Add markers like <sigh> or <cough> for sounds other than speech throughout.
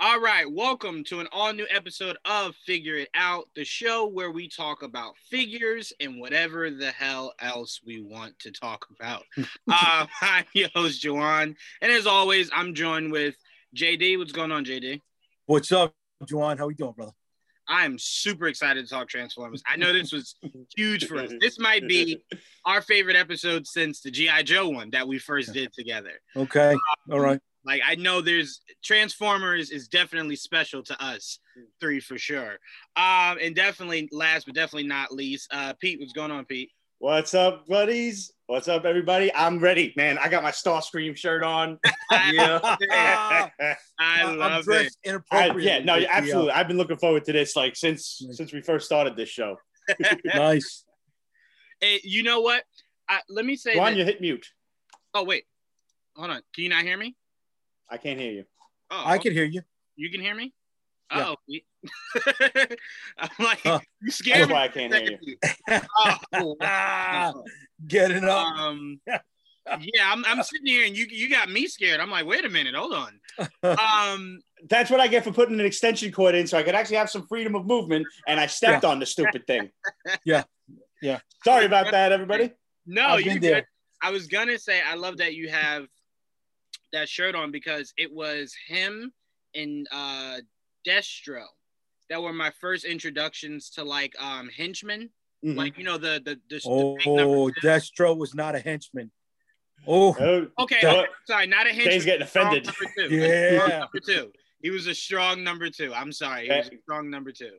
All right, welcome to an all new episode of Figure It Out, the show where we talk about figures and whatever the hell else we want to talk about. <laughs> uh, <laughs> I'm your host, Juwaan, and as always, I'm joined with JD. What's going on, JD? What's up, Juwaan? How you doing, brother? I'm super excited to talk Transformers. I know this was <laughs> huge for us. This might be our favorite episode since the G.I. Joe one that we first did together. Okay. Um, All right. Like I know there's Transformers is definitely special to us three for sure. Um, and definitely last but definitely not least, uh, Pete, what's going on, Pete? What's up, buddies? What's up, everybody? I'm ready, man. I got my Star Starscream shirt on. <laughs> yeah, Ah, <laughs> I I'm love it. dressed I- yeah, no, but, absolutely. I've been looking forward to this like since Nice. since we first started this show. <laughs> Nice. Hey, you know what? I, let me say. Juan, that- you hit mute. oh wait, hold on. Can you not hear me? I can't hear you. Oh, I can hear you. You can hear me? Yeah. Oh, <laughs> I'm like, Huh. you scared That's me. why I can't hear you. Oh, Ah, <laughs> getting up. um, <laughs> yeah, I'm, I'm sitting here and you you got me scared. I'm like, wait a minute, hold on. Um, That's what I get for putting an extension cord in, so I could actually have some freedom of movement. And I stepped on the stupid thing. Yeah. Yeah. Sorry about that, everybody. no, you been I was gonna say I love that you have that shirt on because it was him and uh Destro that were my first introductions to like um henchmen. Mhm. Like you know the the, the, the big number Oh, two. Destro was not a henchman. Oh, Oh, Okay, Don't- okay, sorry, not a henchman. He's getting offended. Number two. <laughs> Yeah. Number two. He was a strong number two. I'm sorry. He was a strong number two.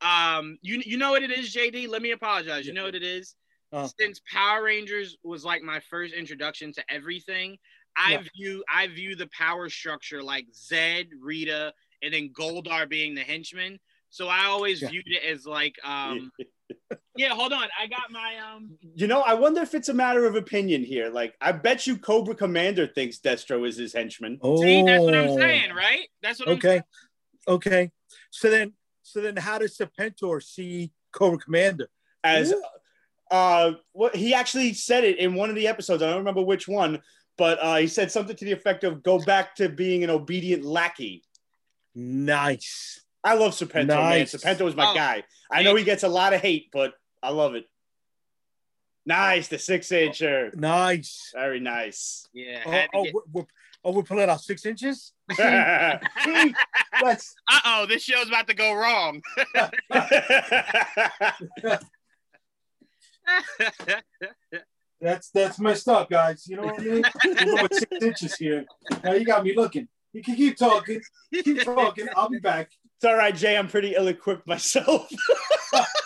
Um, you you know what it is, JD? Let me apologize. You know what it is? Uh. Since Power Rangers was like my first introduction to everything, I Yeah. view I view the power structure like Zedd, Rita, and then Goldar being the henchman. So I always Yeah. viewed it as like um <laughs> yeah, hold on. I got my um You know, I wonder if it's a matter of opinion here. Like, I bet you Cobra Commander thinks Destro is his henchman. oh. see that's what I'm saying, right? That's what I'm Okay. Okay. So then, so then, how does Serpentor see Cobra Commander? as Ooh. uh what he actually said it in one of the episodes i don't remember which one but uh he said something to the effect of go back to being an obedient lackey Nice. i love serpentor Nice. man serpentor is my Oh. guy i know he gets a lot of hate but i love it nice the six incher Nice. very nice Yeah. Oh, oh, get- we're, we're, oh, we're pulling out six inches. <laughs> yeah See, <laughs> Uh-oh, this show's about to go wrong. <laughs> that's that's messed up, guys. You know what I mean? <laughs> We're six inches here. Now you got me looking. You can keep talking. Keep talking. I'll be back. it's all right jay i'm pretty ill-equipped myself <laughs>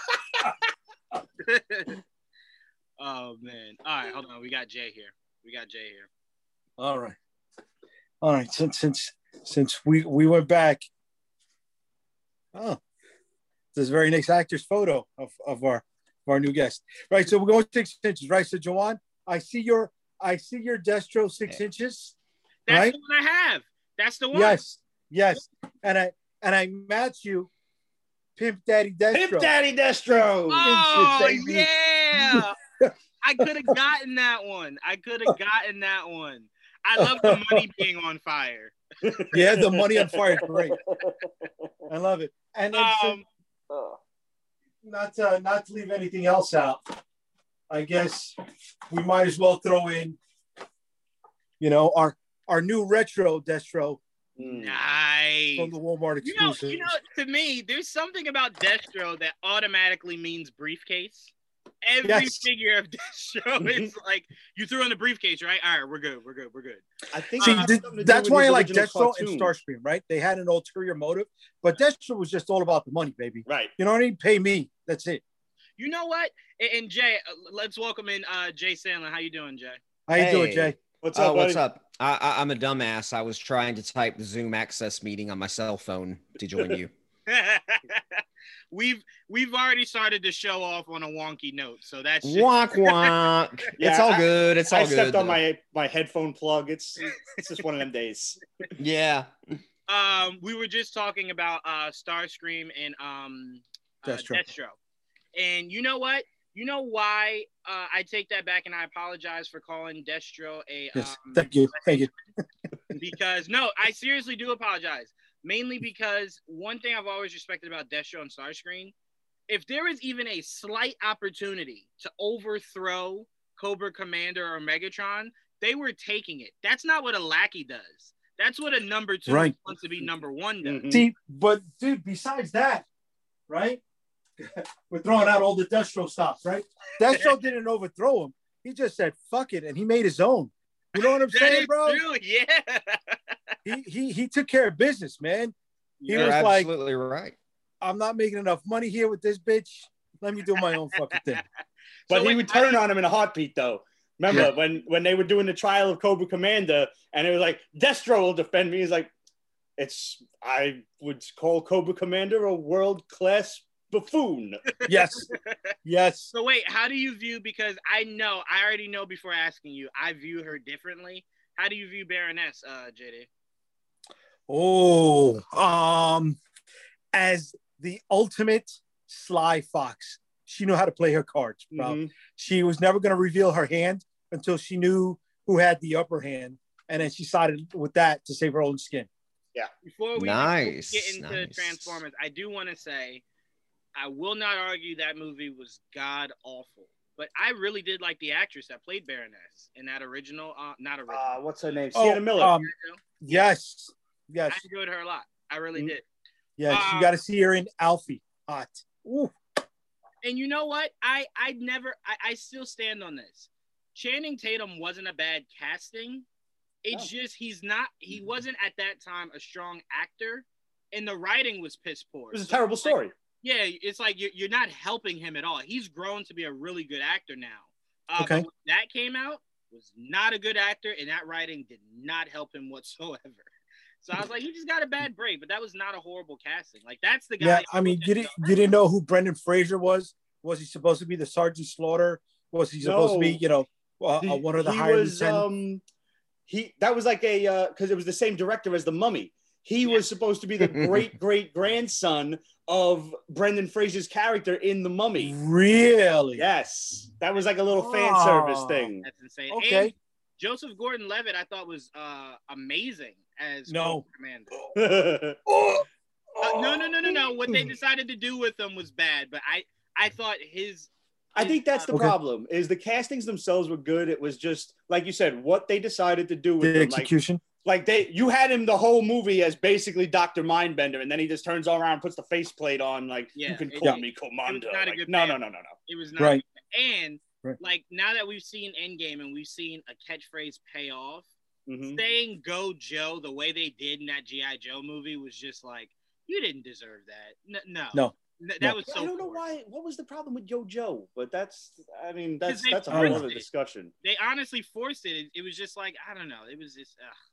<laughs> oh man. All right, hold on. We got Jay here. We got Jay here. All right. All right. Since since since we we went back. Oh, this is a very nice actor's photo of, of our of our new guest. Right. So we're going six inches. Right. So Joanne, I see your I see your Destro six inches. That's Right? the one I have. That's the one. Yes. Yes. And I and I match you, Pimp Daddy Destro. Pimp daddy destro Oh Inches, yeah. I could have gotten that one. I could have gotten that one. I love the money <laughs> being on fire. Yeah, the money on fire. Great. I love it. And then so- Um, not to not to leave anything else out, I guess we might as well throw in, you know, our our new retro Destro nice. from the Walmart You know, exclusive. you know, to me, there's something about Destro that automatically means briefcase. Every Yes. figure of this <laughs> show is like you threw in the briefcase, right? All right, we're good, we're good, we're good. I think See, it has th- something to do that's why I like original Destro cartoon. and Starscream, right? They had an ulterior motive, but Destro was just all about the money, baby. Right. You know what I mean? Pay me. That's it. You know what? And, and Jay, uh, let's welcome in uh, Jay Sandlin. How you doing, Jay? How you doing, Jay? What's Oh, up, buddy? what's up? I, I, I'm a dumbass. I was trying to type the Zoom access meeting on my cell phone to join you. <laughs> we've we've already started to show off on a wonky note, so that's just, Wonk <laughs> wonk. Yeah, it's all good. It's all I good. I stepped on my my headphone plug. It's it's just one of them days. <laughs> Yeah. um we were just talking about uh Starscream and um uh, Destro. Destro. And you know what? You know why uh, I take that back and I apologize for calling Destro a Yes. um, Thank you. Thank you. <laughs> because no, I seriously do apologize. Mainly because one thing I've always respected about Destro and Starscream, if there is even a slight opportunity to overthrow Cobra Commander or Megatron, they were taking it. That's not what a lackey does. That's what a number two Right. wants to be number one does. Mhm. See, but dude, besides that, right? <laughs> We're throwing out all the Destro stops, right? Destro <laughs> didn't overthrow him. He just said "fuck it" and he made his own. You know what I'm <laughs> saying, bro? true, yeah. He, he he took care of business, man. He You're was like, absolutely right. I'm not making enough money here with this bitch. Let me do my own fucking thing. <laughs> But So he would turn do you- on him in a heartbeat, though. Remember Yeah. when when they were doing the trial of Cobra Commander, and it was like Destro will defend me. He's like, it's I would call Cobra Commander a world class buffoon. <laughs> Yes, yes. So wait, how do you view? Because I know, I already know before asking you, I view her differently. How do you view Baroness, uh, JD? Oh, um, as the ultimate sly fox, she knew how to play her cards, bro. Mhm. She was never going to reveal her hand until she knew who had the upper hand, and then she sided with that to save her own skin. Yeah. Before we Nice, get into nice. Transformers, I do want to say, I will not argue that movie was god awful, but I really did like the actress that played Baroness in that original, uh, not original. Uh, what's her name? Oh, Sienna Miller. um, you know? Yes, I yes, enjoyed her a lot. I really Mm. did. yes. Uh, you got to see her in Alfie. Hot. Ooh, And you know what? I I never I, I still stand on this. Channing Tatum wasn't a bad casting. It's just he's not he wasn't at that time a strong actor, and the writing was piss poor. it was a So terrible it's like- story. Yeah, it's like you're, you're not helping him at all. He's grown to be a really good actor now. Uh, Okay. That came out, was not a good actor, and that writing did not help him whatsoever. <laughs> So I was like, he just got a bad break, but that was not a horrible casting. Like that's the guy. yeah. I mean, you didn't you didn't know who Brendan Fraser was? Was he supposed to be the Sergeant Slaughter? Was he supposed to be, you know, uh, He- uh, one of the he higher was, um, he that was like a because it was the same director as the Mummy. He Yeah. was supposed to be the <laughs> great great grandson of Brendan Fraser's character in the Mummy. really? Yes, that was like a little fan service Oh. thing. That's insane. Okay. And Joseph Gordon-Levitt, I thought was uh, amazing as No. Cobra Commander. <laughs> Oh, Uh, no, no, no, no, no. What they decided to do with him was bad, but I, I thought his. I think that's the Okay. problem. Is the castings themselves were good. It was just like you said, what they decided to do with The him. Execution. like they, you had him the whole movie as basically Doctor Mindbender, and then he just turns all around, and puts the faceplate on, like Yeah, you can call yeah. me Commander. not a Like, good no, no, no, no, no. It was not Right. And Right. like now that we've seen Endgame and we've seen a catchphrase pay off, Mhm. saying "Go Joe" the way they did in that GI Joe movie was just like you didn't deserve that. N- no, No. N- that No. was so. I don't know forced. why. What was the problem with Yo Joe? But that's, I mean, that's that's a whole other it. discussion. They honestly forced it. it. It was just like I don't know. It was just. Ugh, no.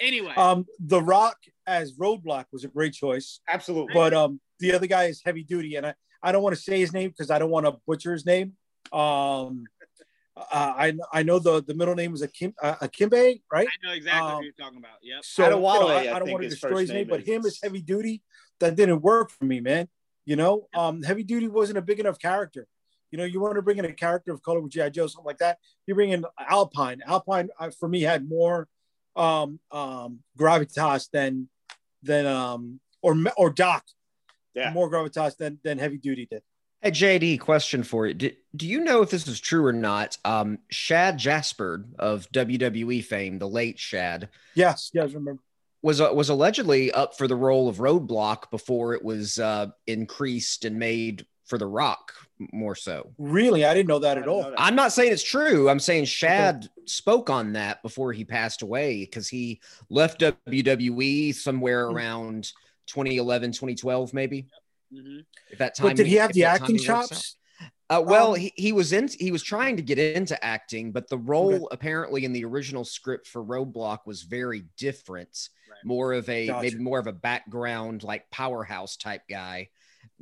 Anyway, Um, The Rock as Roadblock was a great choice, Absolutely. but um, the other guy is Heavy Duty, and I, I don't want to say his name because I don't want to butcher his name. Um, uh, I I know the the middle name is Akim uh, Akimbe, right? I know exactly um, what you're talking about. Yep. So you know, I, I I don't want to destroy his name, name but him as Heavy Duty, that didn't work for me, man. You know, um, Heavy Duty wasn't a big enough character. You know, you want to bring in a character of color with GI Joe, something like that. You bring in Alpine. Alpine uh, for me had more um, um, gravitas than than um, or or Doc. Yeah. more gravitas than than Heavy Duty did. Hey JD, question for you. Do, do you know if this is true or not? Um, Shad Gaspard of WWE fame, the late Shad, Yes, yes, remember. was uh, was allegedly up for the role of Roadblock before it was uh, increased and made for The Rock more so. Really, I didn't know that at all. that. I'm not saying it's true. I'm saying Shad spoke on that before he passed away because he left WWE somewhere Hmm. around 2011, 2012, maybe. hmm If that time, But did he have the acting timing works out. chops? Uh, well, Um, he, he was in. He was trying to get into acting, but the role apparently in the original script for Roadblock was very different. Right. More of a Gotcha. maybe more of a background like powerhouse type guy,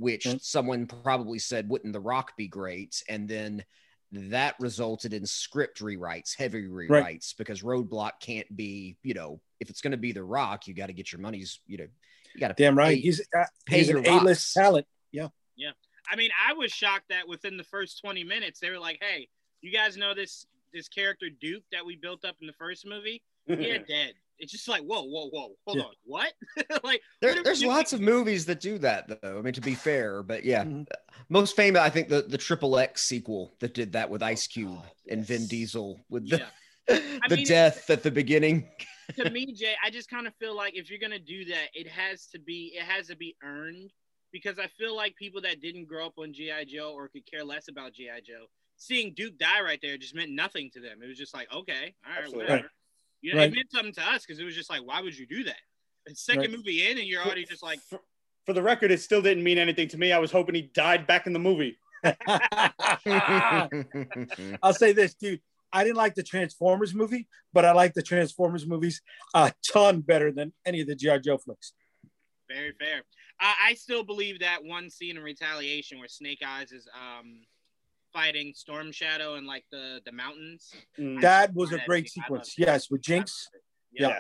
which Okay. someone probably said wouldn't The Rock be great, and then that resulted in script rewrites, heavy rewrites, because Roadblock can't be. You know, if it's going to be The Rock, you got to get your money's. You know, you got to Damn right. Pay- he's uh, pay he's an A-list rocks. talent. I mean, I was shocked that within the first 20 minutes, they were like, "Hey, you guys know this this character Duke that we built up in the first movie? <laughs> Yeah, dead." It's just like, whoa, whoa, whoa, hold Yeah. on, what? <laughs> like, there's lots of movies that do that though. I mean, to be fair, but yeah, Mhm. most famous, I think the the Triple X sequel that did that with Ice Cube Oh, and Vin. Diesel with the Yeah. <laughs> the mean, death at the beginning. <laughs> to me, Jay, I just kind of feel like if you're gonna do that, it has to be it has to be earned because I feel like people that didn't grow up on GI Joe or could care less about GI Joe, seeing Duke die right there just meant nothing to them. It was just like, okay, all right, Absolutely. whatever. You know, Right. it meant something to us because it was just like, why would you do that? It's second Right. movie in, and you're already just like, for, for the record, it still didn't mean anything to me. I was hoping he died back in the movie. <laughs> <laughs> I'll say this, dude. I didn't like the Transformers movie, but I like the Transformers movies a ton better than any of the G.I. Joe flicks. very fair. I, I still believe that one scene in Retaliation where Snake Eyes is um fighting Storm Shadow and like the the mountains. Mm. That was a That great scene, sequence. Yes, with Jinx. Yeah, Yeah.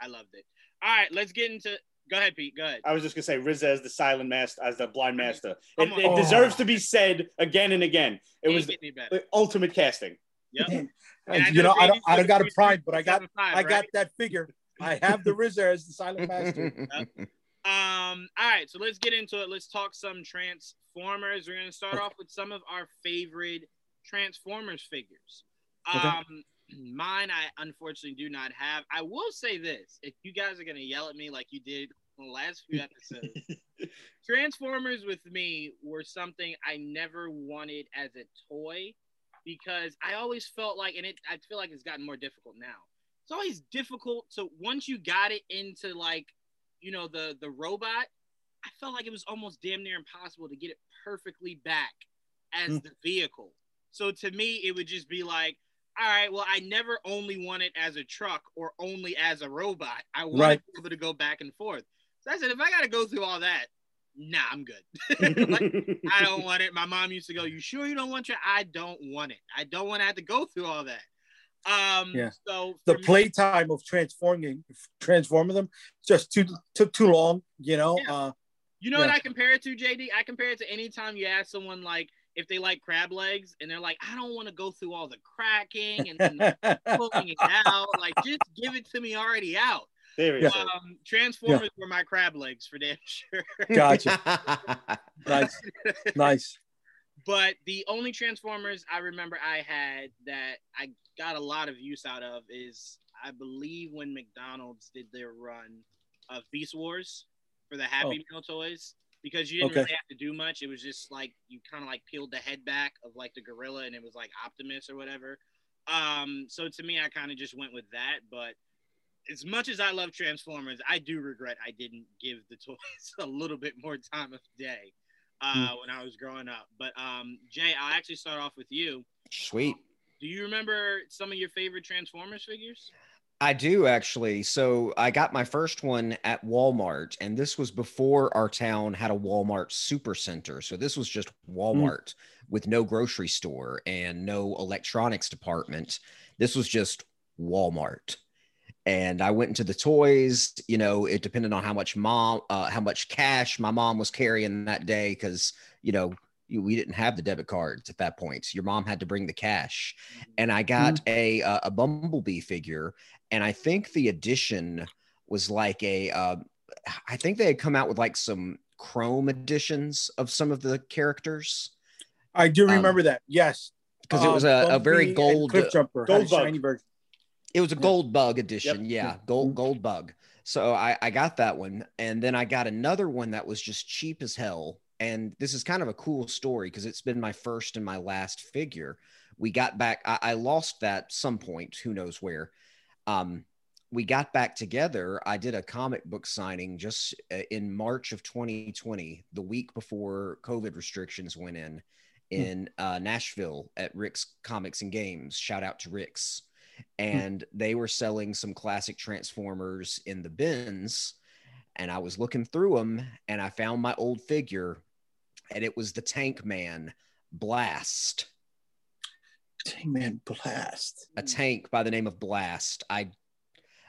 I loved it. All right, let's get into. Go ahead, Pete. Go ahead. I was just gonna say RZA as the silent master, as the blind master. It, Come on. it deserves to be said again and again. It Can't was get the ultimate casting. Yep. And, And you know, I don't, I don't got a looking pride, but I got, 3.75, I got right? that figure. I have the RZA as the silent master. <laughs> Um. All right, so let's get into it. Let's talk some Transformers. We're gonna start off with some of our favorite Transformers figures. Okay. Um, <clears throat> mine I unfortunately do not have. I will say this: if you guys are gonna yell at me like you did the last few episodes, <laughs> Transformers with me were something I never wanted as a toy because I always felt like, and it I feel like it's gotten more difficult now. It's always difficult. So once you got it into like, you know, the the robot, I felt like it was almost damn near impossible to get it perfectly back as Mm. the vehicle. So to me, it would just be like, all right, well, I never only want it as a truck or only as a robot. I want Right. to be able to go back and forth. So I said, if I got to go through all that, nah, I'm good. <laughs> Like, <laughs> I don't want it. My mom used to go, "You sure you don't want your?" I don't want it. I don't want to have to go through all that. Um, Yeah. So The playtime of transforming, transforming them just too took too long. You know. Yeah. Uh, you know what. I compare it to, JD? I compare it to any time you ask someone like if they like crab legs, and they're like, "I don't want to go through all the cracking and then the <laughs> pulling it out. Like, just give it to me already out." Seriously. Um, Transformers were my crab legs for damn <laughs> sure. gotcha. <laughs> Nice. Nice. But the only Transformers I remember I had that I got a lot of use out of is I believe when McDonald's did their run of Beast Wars for the Happy Meal toys because you didn't Okay. really have to do much. It was just like you kind of like peeled the head back of like the gorilla and it was like Optimus or whatever. Um, so to me, I kind of just went with that. But as much as I love Transformers, I do regret I didn't give the toys <laughs> a little bit more time of day uh, when I was growing up. But um, Jay, I'll actually start off with you. Sweet. Do you remember some of your favorite Transformers figures? I do actually. So I got my first one at Walmart, and this was before our town had a Walmart super center. So this was just Walmart with no grocery store and no electronics department. This was just Walmart. And I went into the toys, you know, it depended on how much mom, uh, how much cash my mom was carrying that day. Cause, you know, you- we didn't have the debit cards at that point. Your mom had to bring the cash. And I got a, uh, a Bumblebee figure and I think the edition was like a. Uh, I think they had come out with like some chrome editions of some of the characters I do Um, remember that. Yes. because it Um, was a, a very gold. Cliff Jumper. Gold had a bug. shiny version. It was a gold bug edition, Yep. yeah, Mhm. gold gold bug. So I I got that one, and then I got another one that was just cheap as hell. And this is kind of a cool story because it's been my first and my last figure. We got back. I, I lost that some point, who knows where. Um, we got back together. I did a comic book signing just uh, in March of 2020, the week before COVID restrictions went in, in uh, Nashville at Rick's Comics and Games. Shout out to Rick's Hmm. and they were selling some classic Transformers in the bins. And I was looking through them and I found my old figure, and it was the Tank Man Blast, Tank man, blast. a tank by the name of Blast. I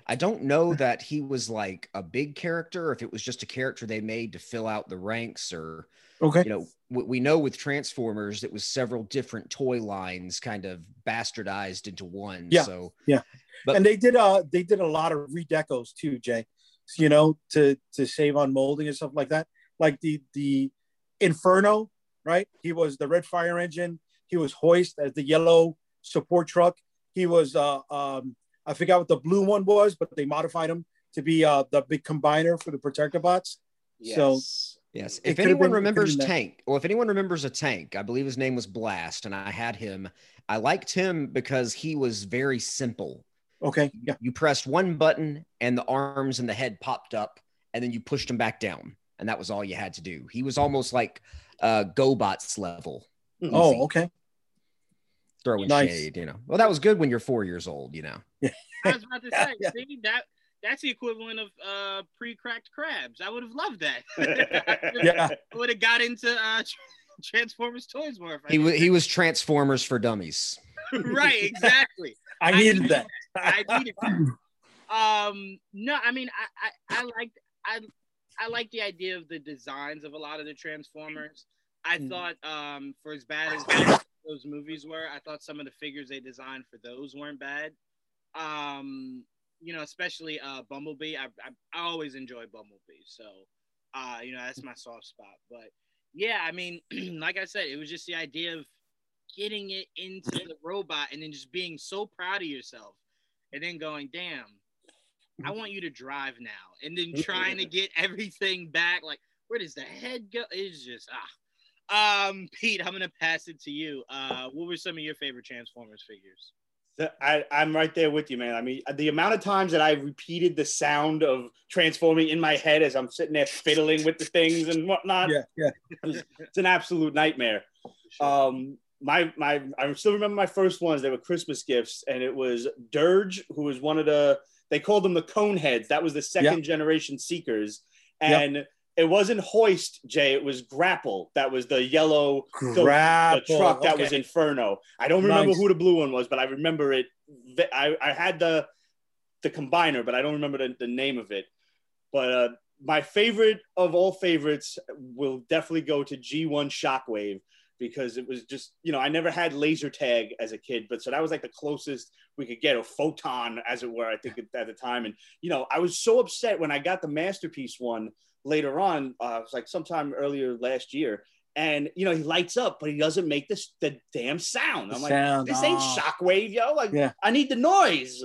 I don't know <laughs> that he was like a big character, if it was just a character they made to fill out the ranks, or Okay. you know, we, we know with Transformers it was several different toy lines kind of bastardized into one. Yeah, So yeah. but- and they did uh they did a lot of redecos too, Jay. you know, to to save on molding and stuff like that. Like the the Inferno, right? He was the red fire engine. He was hoist as the yellow support truck. He was uh um I forgot what the blue one was, but they modified him to be uh the big combiner for the Protectobots. So Yes. It If anyone been- remembers. Tank, or if anyone remembers a Tank, I believe his name was Blast, and I had him. I liked him because he was very simple. okay, yeah. You pressed one button, and the arms and the head popped up, and then you pushed him back down, and that was all you had to do. He was almost like uh, GoBots level. Oh, okay. Throwing Nice. shade, you know. Well, that was good when you're four years old, you know. I was about to <laughs> Yeah, say, yeah. see that that's the equivalent of uh, pre-cracked crabs. I would have loved that. <laughs> Yeah. I would have got into uh, Transformers toys more. If I He was he was Transformers for dummies. <laughs> right, exactly. <laughs> I needed that. I needed that. Um, no, I mean, I, I, I like, I, I like the idea of the designs of a lot of the Transformers. I Mm. thought, um, for as bad as those movies were, I thought some of the figures they designed for those weren't bad. Um, you know, especially uh, Bumblebee. I, I, I always enjoy Bumblebee, so uh, you know, that's my soft spot. But yeah, I mean, <clears throat> like I said, it was just the idea of getting it into the robot and then just being so proud of yourself and then going, damn, I want you to drive now. And then <laughs> trying to get everything back. Like, where does the head go? It's just ah. Um, Pete, I'm gonna pass it to you. Uh, what were some of your favorite Transformers figures? The- I, I'm right there with you, man. I mean, the amount of times that I repeated the sound of transforming in my head as I'm sitting there fiddling with the things and whatnot, Yeah, yeah. it's an absolute nightmare. Um, my my I still remember my first ones. They were Christmas gifts, and it was Dirge, who was one of the they called them the Coneheads. That was the second generation Seekers, and it wasn't Hoist, Jay. It was Grapple. That was the yellow the- the truck that okay. was Inferno. I don't remember Nice. who the blue one was, but I remember it. I, I had the the combiner, but I don't remember the, the name of it. But uh, my favorite of all favorites will definitely go to G1 Shockwave because it was just you know I never had laser tag as a kid, but so that was like the closest we could get a photon, as it were. I think at, at the time, and you know I was so upset when I got the masterpiece one later on. Uh, it was like sometime earlier last year, and you know he lights up, but he doesn't make this the damn sound. I'm like, sound, this ain't oh. shockwave, yo. Like, Yeah. I need the noise.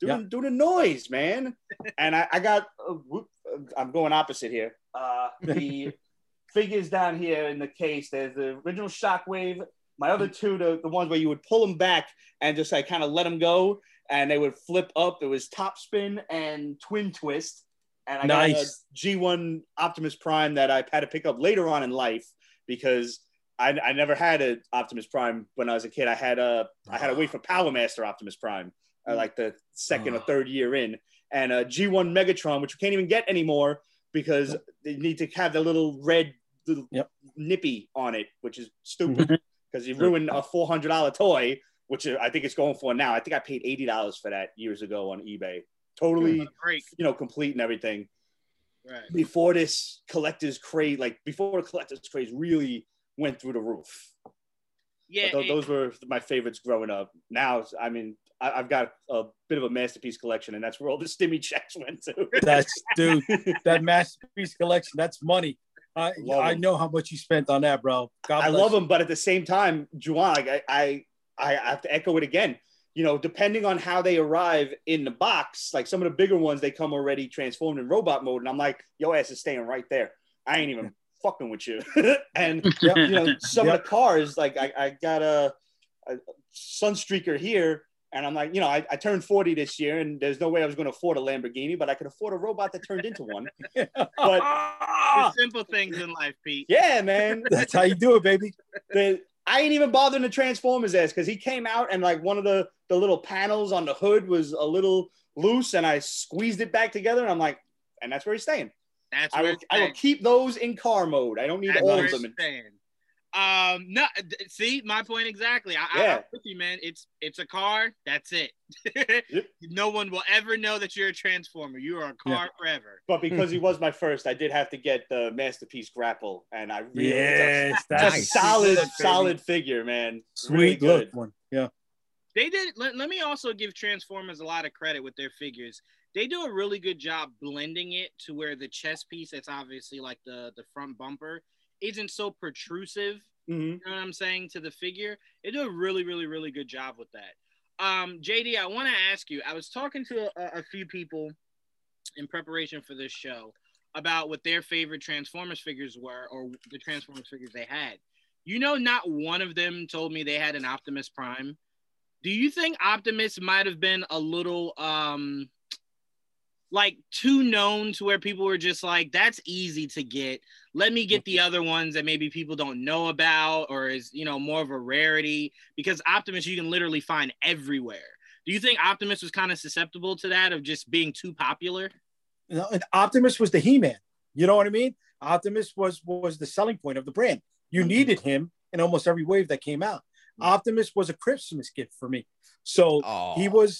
Do, Yeah. the, do the noise, man. and I, I got, uh, whoop, uh, I'm going opposite here. Uh, the <laughs> figures down here in the case, there's the original shockwave. My other two, the, the ones where you would pull them back and just like kind of let them go and they would flip up. It was top spin and twin twist. And I got Nice. a G1 Optimus Prime that I had to pick up later on in life because I, I never had an Optimus Prime when I was a kid. I had a I had to wait for ah. Power Master Optimus Prime, uh, hmm. like the second or Oh. third year in, and a G1 Megatron, which you can't even get anymore because they need to have the little red little Yep. nippy on it, which is stupid mm-hmm. because you ruined a four hundred dollar toy, which I think it's going for now. I think I paid eighty dollars for that years ago on eBay. Totally, Great, you know, complete and everything right? before this collector's craze, like before the collector's craze really went through the roof. Yeah, But tho- and- those were my favorites growing up. Now, I mean, I, I've got a bit of a masterpiece collection, and that's where all the stimmy <laughs> checks went to. That's dude. <laughs> That masterpiece collection. That's money. I Love I 'em. know how much you spent on that, bro. God I love you. them, but at the same time, Juwaan, like, I, I, I have to echo it again. You know, depending on how they arrive in the box, like some of the bigger ones, they come already transformed in robot mode, and I'm like, your ass is staying right there. I ain't even <laughs> fucking with you. <laughs> and Yep. you know, <laughs> some Yep. of the cars, like I, I got a, a Sunstreaker here, and I'm like, you know, I, I turned 40 this year, and there's no way I was going to afford a Lamborghini, but I could afford a robot that turned into one. But the simple things in life, Pete. yeah, man, That's how you do it, baby. the I ain't even bothering to transform his ass because he came out and like one of the the little panels on the hood was a little loose, and I squeezed it back together, and I'm like, and that's where he's staying. That's I will, I will keep those in car mode. I don't need That's all of them. in-. Um, no, see my point exactly. I, I, Yeah. I'm with you, man. It's it's a car. That's it. Yep. <laughs> No one will ever know that you're a transformer. You are a car forever. But because he <laughs> was my first, I did have to get the masterpiece grapple, and I really Yes, it's a, that's Nice. solid, baby. solid figure, man. Sweet Really good. look one. Yeah. They did. Let, let me also give Transformers a lot of credit with their figures. they do a really good job blending it to where the chest piece that's obviously like the the front bumper isn't so protrusive Mhm. you know what i'm saying to the figure. They do a really really really good job with that. Um jd i want to ask you i was talking to a, a few people in preparation for this show about what their favorite transformers figures were or the transformers figures they had. You know not one of them told me they had an optimus prime. Do you think optimus might have been a little um like too known to where people were just like that's easy to get let me get the other ones that maybe people don't know about or is you know more of a rarity because optimus you can literally find everywhere do you think optimus was kind of susceptible to that of just being too popular You know, and Optimus was the He-Man. You know what I mean? Optimus was was the selling point of the brand. You needed him in almost every wave that came out. Optimus was a Christmas gift for me. So Oh, he was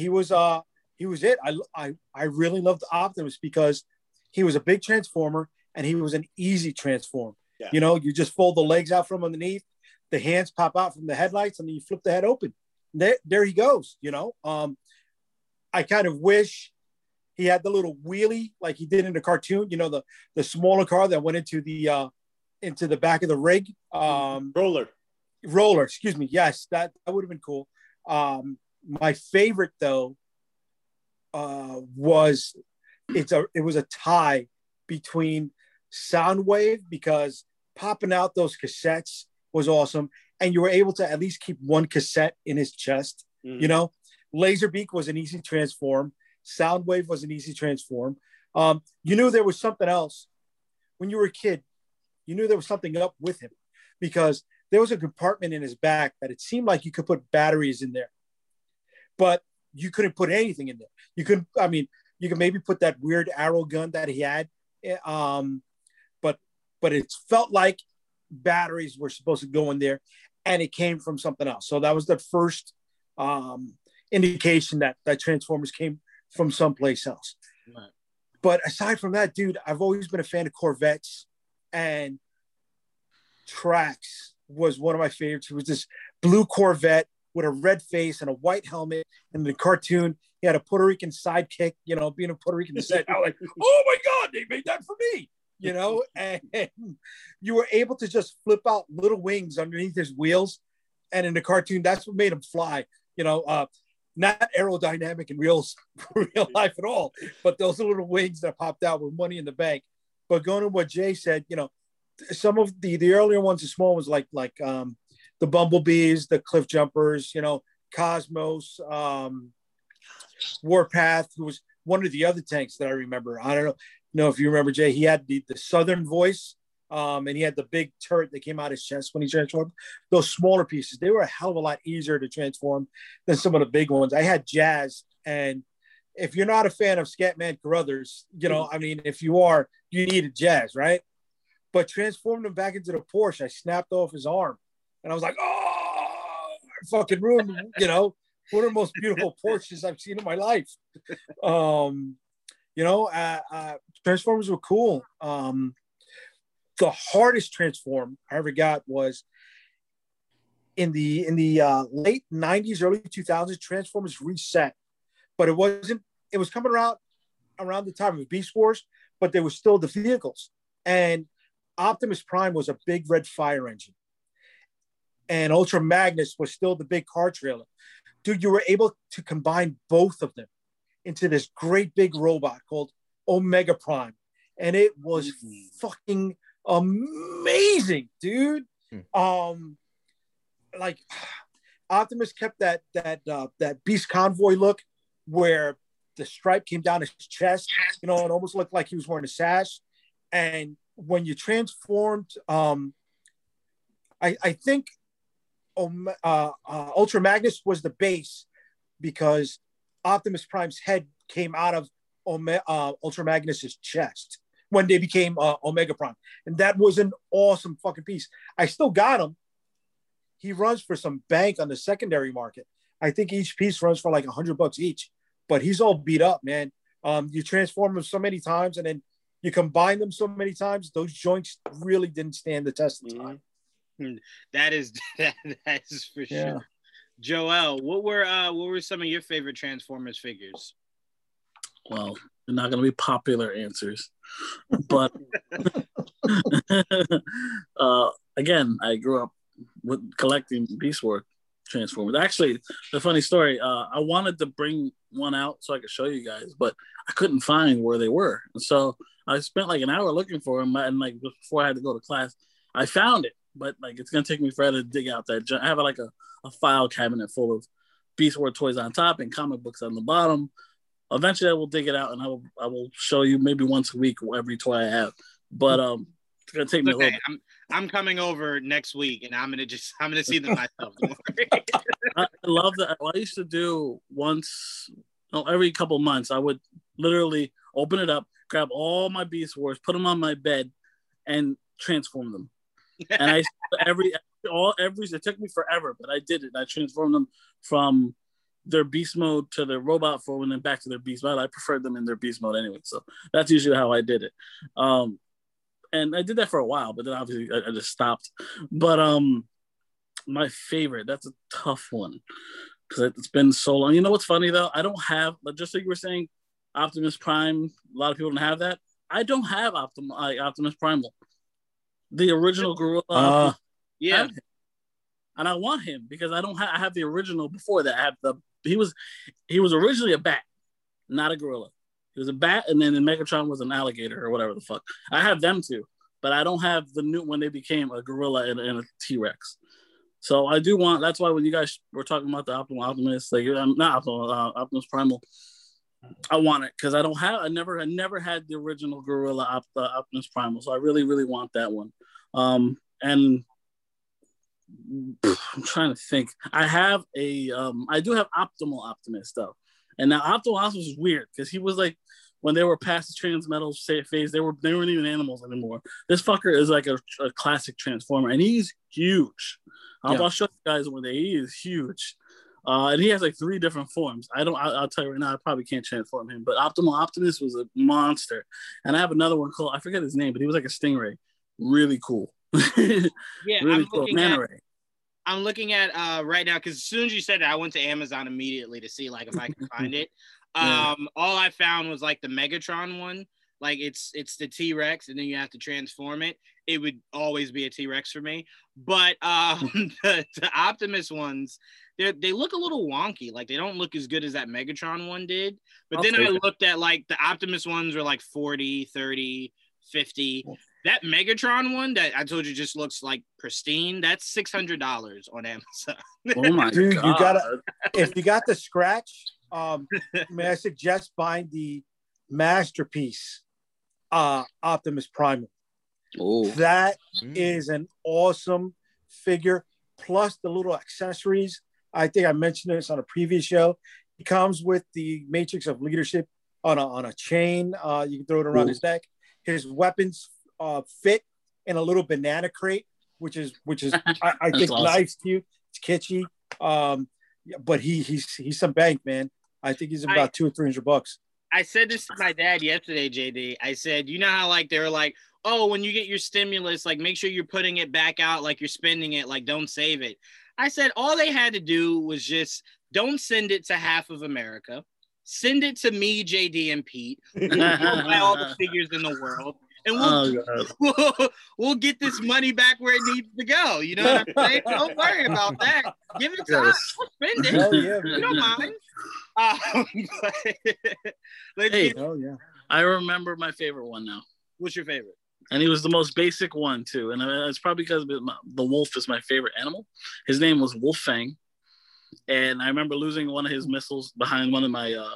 he was uh he was it. I I I really loved Optimus because he was a big transformer and he was an easy transform. Yeah. You know, you just fold the legs out from underneath, the hands pop out from the headlights, and then you flip the head open. There, there he goes. You know, um, I kind of wish he had the little wheelie like he did in the cartoon. You know, the the smaller car that went into the uh, into the back of the rig. Um, Roller. roller excuse me yes that, that would have been cool um my favorite though uh was it's a it was a tie between soundwave because popping out those cassettes was awesome. And you were able to at least keep one cassette in his chest Mhm. you know? Laserbeak was an easy transform. Soundwave was an easy transform. Um you knew there was something else. When you were a kid you knew there was something up with him because there was a compartment in his back that it seemed like you could put batteries in there, but you couldn't put anything in there. You couldn't, I mean, you could maybe put that weird arrow gun that he had, eh, um, but but it felt like batteries were supposed to go in there, and it came from something else. So that was the first um, indication that that Transformers came from someplace else. Right. But aside from that, dude, I've always been a fan of Corvettes and Trax was one of my favorites. It was this blue Corvette with a red face and a white helmet. And in the cartoon, he had a Puerto Rican sidekick, you know, being a Puerto Rican descent. I was like, <laughs> oh my God, they made that for me, you know? <laughs> And you were able to just flip out little wings underneath his wheels. And in the cartoon, that's what made him fly, you know, uh, not aerodynamic in real, <laughs> real life at all, but those little wings that popped out with money in the bank. But going to what Jay said, you know, some of the the earlier ones, the small ones, like like um, the bumblebees, the cliff jumpers, you know, Cosmos, um, Warpath, who was one of the other tanks that I remember. I don't know, know if you remember Jay. He had the the southern voice, um, and he had the big turret that came out his chest when he transformed. Those smaller pieces, they were a hell of a lot easier to transform than some of the big ones. I had Jazz, and if you're not a fan of Scatman Crothers, you know, I mean, if you are, you needed Jazz, right? But transformed him back into the Porsche, I snapped off his arm, and I was like, oh, I fucking ruined, you know, one of the most beautiful <laughs> Porsches I've seen in my life. Um, you know, uh, uh, Transformers were cool. Um, the hardest transform I ever got was in the in the uh, late '90s, early 2000s. Transformers reset, but it wasn't. It was coming around around the time of Beast Wars, but there was still the vehicles. And Optimus Prime was a big red fire engine, and Ultra Magnus was still the big car trailer. Dude, you were able to combine both of them into this great big robot called Omega Prime, and it was Mhm. fucking amazing, dude. Um, like Optimus kept that that uh, that Beast Convoy look, where the stripe came down his chest, you know, it almost looked like he was wearing a sash. And when you transformed, um, I, I think uh, uh, Ultra Magnus was the base because Optimus Prime's head came out of Ome- uh, Ultra Magnus's chest when they became uh, Omega Prime, and that was an awesome fucking piece. I still got him. He runs for some bank on the secondary market. I think each piece runs for like a hundred bucks each, but he's all beat up, man. Um, you transform him so many times, and then you combine them so many times. Those joints really didn't stand the test of time. <laughs> That is <laughs> that, that is for Yeah. sure. Joel, what were uh what were some of your favorite Transformers figures? well, they're not going to be popular answers, <laughs> but uh, again, I grew up with collecting Beast Wars Transformers. Actually, the funny story, uh, I wanted to bring one out so I could show you guys, but I couldn't find where they were. And so I spent like an hour looking for them. And like before I had to go to class, I found it, but like it's going to take me forever to dig out that. I have like a, a file cabinet full of Beast Wars toys on top and comic books on the bottom. Eventually, I will dig it out and I will I will show you maybe once a week every toy I have. But um, it's gonna take me okay, a little. I'm I'm coming over next week, and I'm gonna just I'm gonna see them <laughs> myself. I love that. I used to do once, no, every couple months, I would literally open it up, grab all my Beast Wars, put them on my bed, and transform them. And I every all every it took me forever, but I did it. I transformed them from their beast mode to their robot form and then back to their beast mode. I preferred them in their beast mode anyway, so that's usually how I did it. Um, and I did that for a while, but then obviously I, I just stopped. But um, my favorite that's a tough one because it's been so long. You know what's funny though? I don't have, but just like you were saying, Optimus Prime. A lot of people don't have that. I don't have Optim- Optimus Primal, the original Gorilla. Uh, yeah, and I want him because I don't have. I have the original before that. I have the. He was, he was originally a bat, not a gorilla. He was a bat, and then the Megatron was an alligator or whatever the fuck. I have them too, but I don't have the new when they became a gorilla and, and a T Rex. So I do want. That's why when you guys were talking about the Optimal Optimus, like um, not Optimal uh, Optimus Primal, I want it because I don't have. I never. I never had the original Gorilla Op, uh, Optimus Primal, so I really, really want that one. Um, and I'm trying to think. I have a. Um, I do have Optimal Optimus though, and now Optimal Optimus is weird because he was like when they were past the transmetal phase, they were they weren't even animals anymore. This fucker is like a, a classic transformer, and he's huge. I'll, Yeah. I'll show you guys one day. He is huge. Uh, and he has like three different forms. I don't. I, I'll tell you right now. I probably can't transform him. But Optimal Optimus was a monster. And I have another one called I forget his name, but he was like a stingray. Really cool. <laughs> really yeah. I'm cool. looking Manta at ray. I'm looking at uh right now because as soon as you said it, I went to Amazon immediately to see like if I could find it. <laughs> Yeah. Um, all I found was like the Megatron one. Like it's it's the T Rex, and then you have to transform it. It would always be a T Rex for me. But um, <laughs> the, the Optimus ones, they they look a little wonky. Like they don't look as good as that Megatron one did. But I'll then I it. looked at like the Optimus ones were like 40, 30, 50. That Megatron one that I told you just looks like pristine. That's six hundred dollars on Amazon. <laughs> Oh my Dude, you gotta- if you got the scratch, um, <laughs> may I suggest buying the masterpiece uh Optimus Primal. Oh, That Mm. is an awesome figure, plus the little accessories. I think I mentioned this on a previous show. He comes with the Matrix of Leadership on a, on a chain. Uh, you can throw it around Ooh. his neck. His weapons uh, fit in a little banana crate, which is which is <laughs> I, I think awesome. nice cute. It's kitschy, um, but he he's he's some bank man. I think he's about two or three hundred bucks. I said this to my dad yesterday, JD. I said, you know how like they're like, oh, when you get your stimulus, like make sure you're putting it back out, like you're spending it, like don't save it. I said all they had to do was just don't send it to half of America. Send it to me, JD, and Pete. We'll <laughs> buy all the figures in the world, and we'll oh <laughs> we'll, we'll get this money back where it needs to go. You know what I'm saying? <laughs> Don't worry about that. Give it to us. We'll spend it. Hell yeah, We man. don't mind. Um, but Hey. get- Hell yeah. I remember my favorite one now, what's your favorite? And he was the most basic one too. And uh, it's probably because the wolf is my favorite animal. His name was Wolfang, and I remember losing one of his missiles behind one of my uh,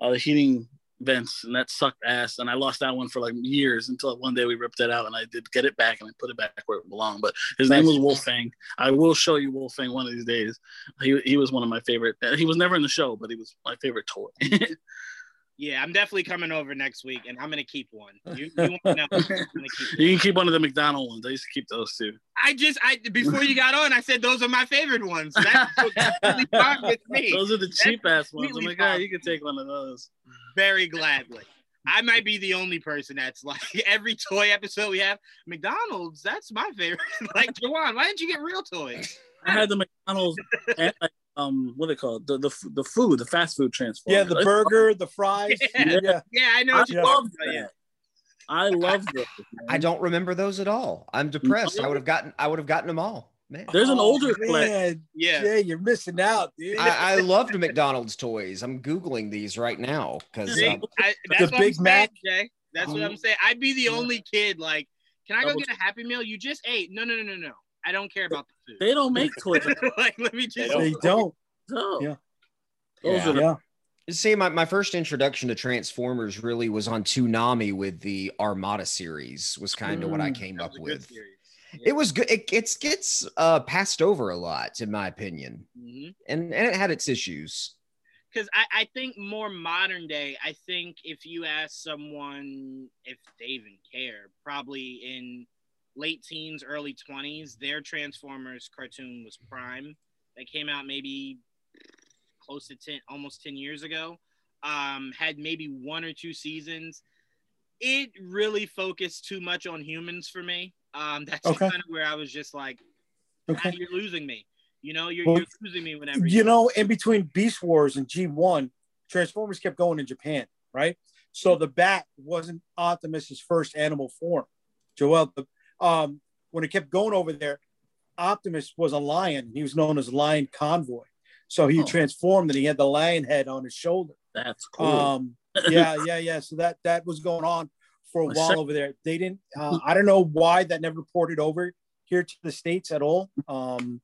uh heating vents, and that sucked ass. And I lost that one for like years until one day we ripped it out, and I did get it back, and I put it back where it belonged. But his name was Wolfang. I will show you Wolfang one of these days. He he was one of my favorite. He was never in the show, but he was my favorite toy. <laughs> Yeah, I'm definitely coming over next week, and I'm gonna keep one. You, you want to know? <laughs> Keep you can keep one of the McDonald ones. I used to keep those too. I just, I before you got on, I said those are my favorite ones. That's <laughs> completely fine with me. Those are the cheap ass ones. Oh my god, fine. you can take one of those. Very gladly. I might be the only person that's like <laughs> every toy episode we have. McDonald's, that's my favorite. like, Juwaan, why didn't you get real toys? I had the McDonald's and like, um what they call it? the the the food, the fast food transform. Yeah, the burger, the fries. <laughs> Yeah. yeah. Yeah, I know I what you're love talking about. Yeah. that. I love those. <laughs> I don't remember those at all. I'm depressed. I would have gotten I would have gotten them all. Man. There's an Oh, older flag. man. Yeah. Jay, you're missing out, dude. I, I loved McDonald's toys. I'm googling these right now because See, Yeah. I, that's The what I'm Big saying, Mac. Jay. That's what Mhm. I'm saying. I'd be the only kid. Like, can I go get a Happy Meal? You just ate. No, no, no, no, no. I don't care about the food. They don't make toys. <laughs> like, let me just. don't. they don't. So Yeah. those Yeah. are the Yeah. See, my, my first introduction to Transformers really was on Toonami with the Armada series, was kind of what I Mm. came up was a good with. series. It was good. It gets gets uh, passed over a lot, in my opinion, Mhm. and and it had its issues. because I, I think more modern day, I think if you ask someone if they even care, probably in late teens, early 20s, their Transformers cartoon was Prime. That came out maybe close to 10, almost 10 years ago. Um, had maybe one or two seasons. It really focused too much on humans for me. Um, that's Okay. kind of where I was just like, Okay. "Ah, you're losing me. You know, you're, Well, you're losing me whenever You know, in between Beast Wars and G1, Transformers kept going in Japan, right? So the bat wasn't Optimus's first animal form. Joel, the- um, when it kept going over there, Optimus was a lion. He was known as Lion Convoy. So he Oh. transformed and he had the lion head on his shoulder. that's cool. Um, yeah, yeah, yeah. So that that was going on for a while over there. They didn't. Uh, I don't know why that never ported over here to the states at all. Um,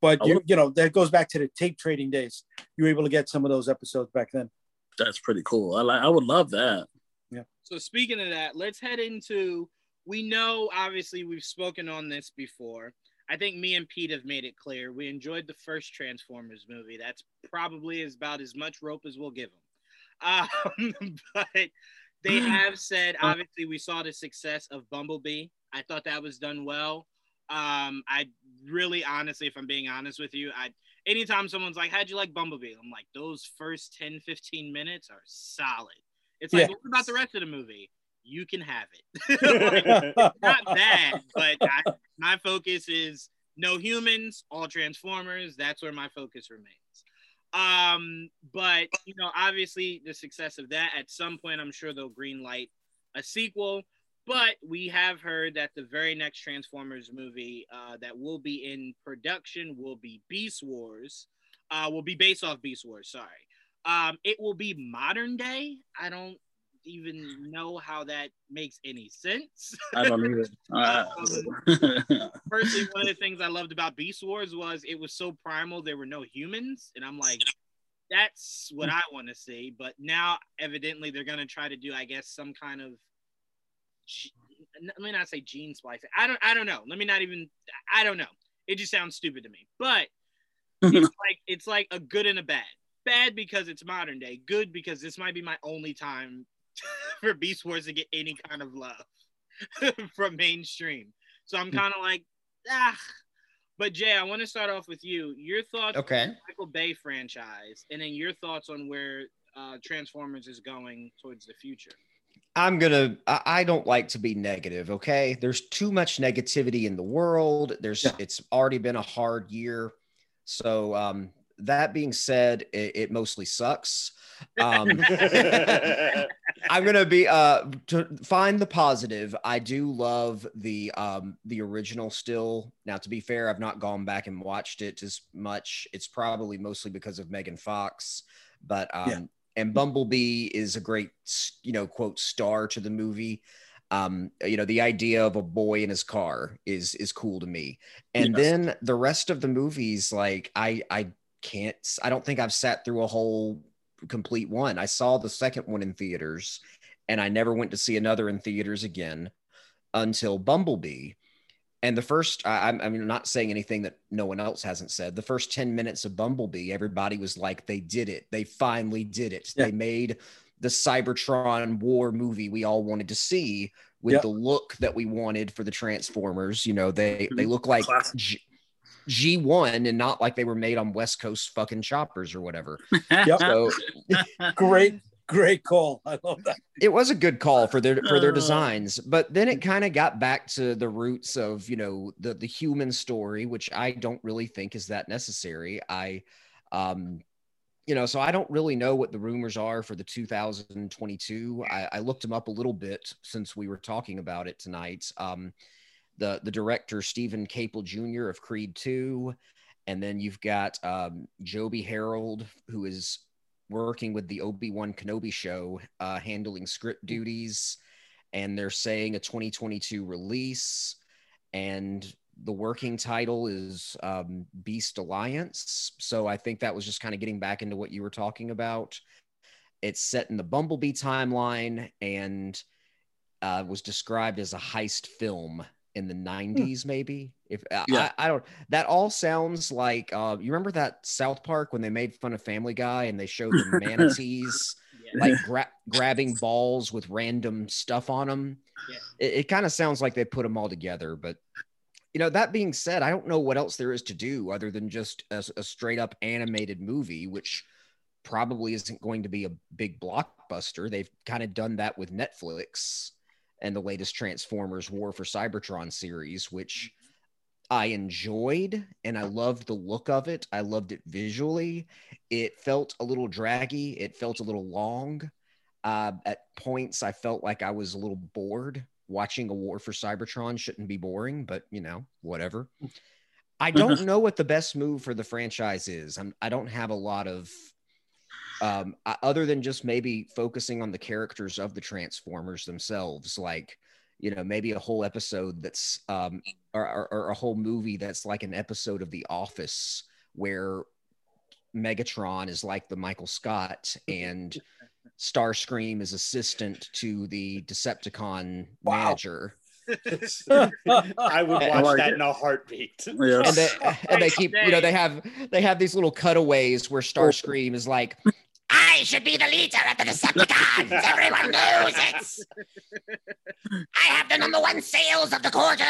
but you, you know that goes back to the tape trading days. You were able to get some of those episodes back then. that's pretty cool. I like. I would love that. Yeah. So speaking of that, let's head into. We know, obviously, we've spoken on this before. I think me and Pete have made it clear. We enjoyed the first Transformers movie. That's probably about as much rope as we'll give them. Um, <laughs> but they <laughs> have said, obviously, we saw the success of Bumblebee. I thought that was done well. Um, I really, honestly, if I'm being honest with you, I anytime someone's like, "How'd you like Bumblebee?" I'm like, "Those first 10, 15 minutes are solid." It's like, Yeah. what about the rest of the movie? You can have it. <laughs> <laughs> Like, not bad, but I, my focus is no humans, all Transformers. That's where my focus remains. Um, but you know, obviously, the success of that at some point, I'm sure they'll green light a sequel. But we have heard that the very next Transformers movie uh, that will be in production will be Beast Wars. Uh, will be based off Beast Wars. Sorry. Um, it will be modern day. I don't even know how that makes any sense. I don't either. <laughs> Uh, Personally, <laughs> one of the things I loved about Beast Wars was it was so primal. There were no humans, and I'm like, that's what I want to see. But now, evidently, they're gonna try to do, I guess, some kind of. Let me not say gene splicing. I don't. I don't know. Let me not even. I don't know. It just sounds stupid to me. But it's <laughs> like it's like a good and a bad. Bad because it's modern day. Good because this might be my only time <laughs> for Beast Wars to get any kind of love <laughs> from mainstream. So I'm kind of like, ah. But Jay, I want to start off with you. Your thoughts Okay. on the Michael Bay franchise, and then your thoughts on where uh, Transformers is going towards the future. I'm gonna. I I don't like to be negative. Okay, there's too much negativity in the world. There's. Yeah. It's already been a hard year. So um, that being said, it, it mostly sucks. Um, <laughs> I'm gonna be uh to find the positive. I do love the um the original still. Now, to be fair, I've not gone back and watched it as much. It's probably mostly because of Megan Fox, but um Yeah. and Bumblebee is a great you know quote star to the movie. Um, you know, the idea of a boy in his car is is cool to me. And Yes. then the rest of the movies, like I I can't I don't think I've sat through a whole complete one. I saw the second one in theaters and I never went to see another in theaters again until Bumblebee. And the first, I, I'm, I'm not saying anything that no one else hasn't said. The first 10 minutes of Bumblebee, everybody was like, they did it. They finally did it. Yeah. They made the Cybertron war movie we all wanted to see with Yep. the look that we wanted for the Transformers. You know, they, they mm-hmm. look like Classic. G- G1 and not like they were made on West Coast fucking choppers or whatever. Yep. So <laughs> Great, great call. I love that. it was a good call for their for their Uh. designs but then it kind of got back to the roots of you know the the human story which i don't really think is that necessary i Um, you know, so I don't really know what the rumors are for the 2022. I, I looked them up a little bit since we were talking about it tonight. Um, the the director Stephen Caple Jr. of Creed 2, and then you've got um, Joby Harold, who is working with the Obi Wan Kenobi show, uh, handling script duties, and they're saying a 2022 release, and the working title is um, Beast Alliance. So I think that was just kind of getting back into what you were talking about. It's set in the Bumblebee timeline and uh, was described as a heist film in the 90s hmm. maybe if uh, yeah. I, I, don't that all sounds like uh you remember that south park when they made fun of family guy and they showed the <laughs> manatees yeah. like gra- <laughs> grabbing balls with random stuff on them yeah. it, it kind of sounds like they put them all together but you know that being said i don't know what else there is to do other than just a, a straight up animated movie which probably isn't going to be a big blockbuster they've kind of done that with netflix and the latest transformers war for cybertron series which i enjoyed and i loved the look of it. I loved it visually. It felt a little draggy. It felt a little long. Uh, at points i felt like i was a little bored. Watching a war for Cybertron shouldn't be boring, but you know, whatever. I don't know what the best move for the franchise is. I'm, I don't have a lot of, um, other than just maybe focusing on the characters of the Transformers themselves, like, you know, maybe a whole episode that's, um, or, or, or a whole movie that's like an episode of The Office where Megatron is like the Michael Scott <laughs> and Starscream is assistant to the Decepticon wow. manager. <laughs> I would watch like that it. in a heartbeat. Yeah. <laughs> And they, and they keep, you know, they have they have these little cutaways where Starscream is like, I should be the leader of the Decepticons. Everyone knows it. I have the number one sales of the quarter.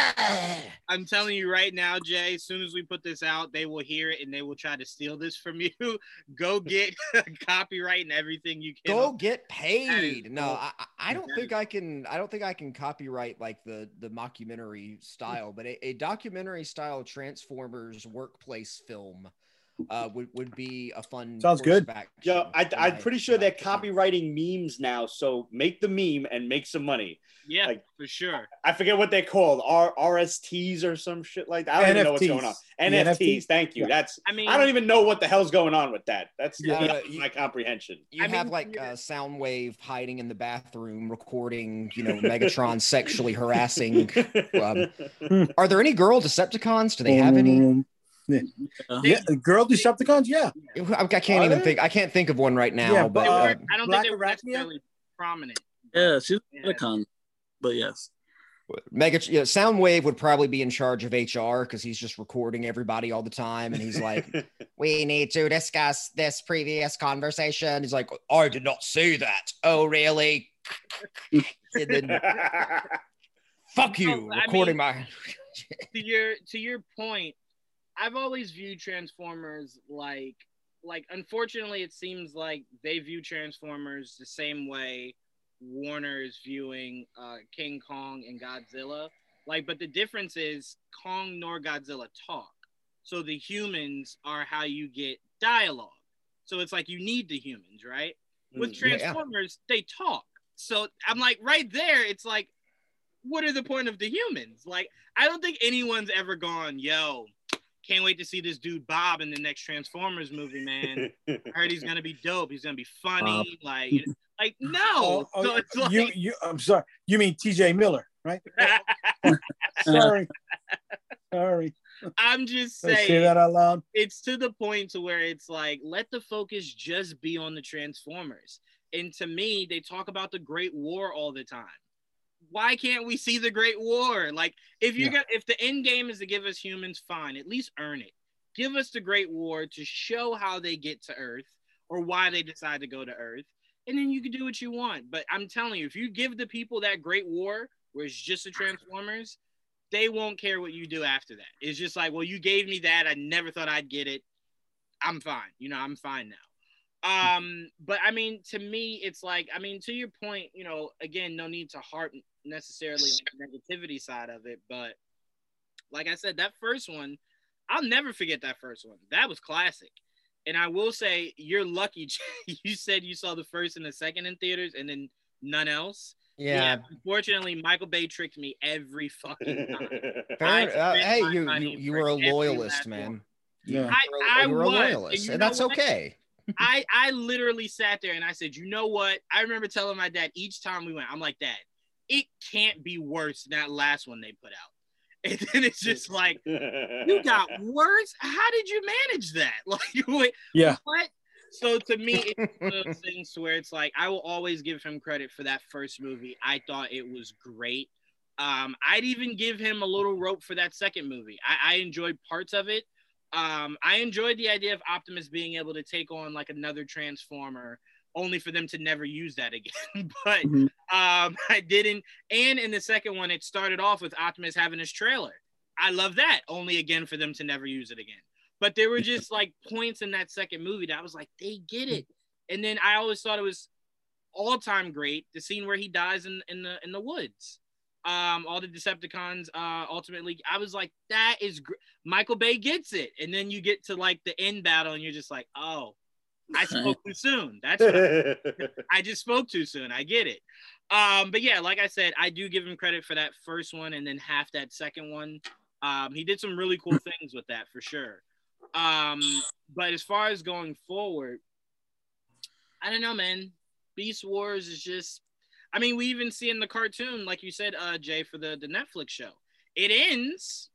I'm telling you right now, Jay, as soon as we put this out, they will hear it and they will try to steal this from you. <laughs> Go get <laughs> copyright and everything you can. Go get paid. No, I, I don't think I can. I don't think I can copyright like the the mockumentary style, but a, a documentary style Transformers workplace film uh, would, would be a fun. Sounds good. Yeah, I, I'm pretty sure they're copywriting memes now. So make the meme and make some money. Yeah, like, for sure. I forget what they're called R RSTs or some shit like that. I don't NFTs. even know what's going on. NFTs. NFTs. Thank you. Yeah. That's. I mean, I don't even know what the hell's going on with that. That's uh, my comprehension. You I have mean, like a Soundwave hiding in the bathroom recording, you know, Megatron sexually harassing. <laughs> Um, are there any girl Decepticons? Do they have any? Yeah, yeah girl Decepticons. Yeah, I can't Are even they? think. I can't think of one right now. Yeah, but, uh, I don't Black think they were necessarily prominent. Yeah, she's yeah. con, but yes. Mega yeah, Soundwave would probably be in charge of HR because he's just recording everybody all the time, and he's like, <laughs> "We need to discuss this previous conversation." He's like, "I did not say that." Oh, really? <laughs> then, <laughs> fuck you, well, recording mean, my. to your to your point, I've always viewed Transformers like like unfortunately it seems like they view Transformers the same way Warner is viewing uh, King Kong and Godzilla. Like, but the difference is Kong nor Godzilla talk. So the humans are how you get dialogue. So it's like you need the humans, right? With mm, Transformers, yeah. they talk. So I'm like, right there, it's like, what are the point of the humans? Like, I don't think anyone's ever gone, yo, can't wait to see this dude Bob in the next Transformers movie, man. I heard he's gonna be dope. He's gonna be funny. Bob. Like, <laughs> like no. Oh, oh, <laughs> so it's like, you, you, I'm sorry. You mean T.J. Miller, right? <laughs> sorry, sorry. I'm just saying. Say that out loud. It's to the point to where it's like, let the focus just be on the Transformers. And to me, they talk about the Great War all the time why can't we see the Great War? Like, if you yeah. got if the end game is to give us humans, fine, at least earn it. Give us the Great War to show how they get to Earth or why they decide to go to Earth, and then you can do what you want. But I'm telling you, if you give the people that Great War, where it's just the Transformers, they won't care what you do after that. It's just like, well, you gave me that. I never thought I'd get it. I'm fine. You know, I'm fine now. Um, but I mean, to me, it's like, I mean, to your point, you know, again, no need to harp necessarily on the negativity side of it, but like I said, that first one, I'll never forget that first one. That was classic. And I will say, you're lucky. <laughs> You said you saw the first and the second in theaters, and then none else. Yeah. Unfortunately, Michael Bay tricked me every fucking time. <laughs> Fair- uh, hey, you you, you were a loyalist, man. one. Yeah. You were I- a- you were a I was, loyalist, and you and that's what? okay. I I literally sat there and I said, you know what? I remember telling my dad each time we went, I'm like, Dad, it can't be worse than that last one they put out. <laughs> And then it's just like, you got <laughs> worse. How did you manage that? <laughs> Like, wait, Yeah. what? So to me, it's one of those things where it's like I will always give him credit for that first movie. I thought it was great. Um, I'd even give him a little rope for that second movie. I, I enjoyed parts of it. Um, I enjoyed the idea of Optimus being able to take on like another Transformer, only for them to never use that again. <laughs> but Mhm. um, <laughs> I didn't. And in the second one, it started off with Optimus having his trailer. I love that. Only again for them to never use it again. But there were just like points in that second movie that I was like, they get it. And then I always thought it was all time great. The scene where he dies in, in the in the woods. Um, all the Decepticons. Uh, ultimately, I was like, that is gr- Michael Bay gets it. And then you get to like the end battle, and you're just like, oh, I <laughs> spoke too soon. That's I <laughs> I just spoke too soon. I get it. Um, but yeah, like I said, I do give him credit for that first one and then half that second one. Um, he did some really cool <laughs> things with that for sure. Um, but as far as going forward, I don't know, man. Beast Wars is just I mean, we even see in the cartoon, like you said, uh, Jay, for the, the Netflix show, it ends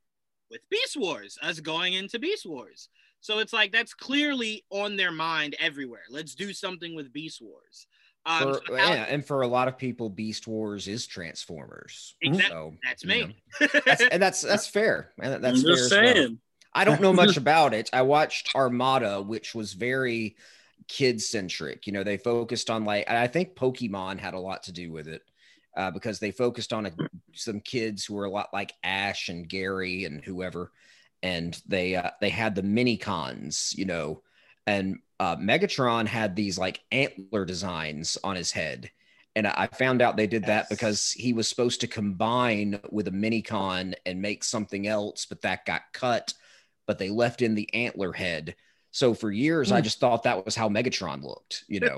with Beast Wars, us going into Beast Wars. So it's like that's clearly on their mind everywhere. Let's do something with Beast Wars. Um, For, so how- yeah, and for a lot of people, Beast Wars is Transformers. Exactly. So, That's you me. know, that's, and that's that's <laughs> fair. And that's I'm fair just as well. saying. I don't know <laughs> much about it. I watched Armada, which was very kid centric. You know, they focused on like, I think Pokemon had a lot to do with it uh, because they focused on a, some kids who were a lot like Ash and Gary and whoever, and they uh, they had the mini cons, you know, and uh, Megatron had these like antler designs on his head. And I found out they did that Yes. because he was supposed to combine with a mini con and make something else, but that got cut but they left in the antler head. So for years, I Hmm. just thought that was how Megatron looked. You know,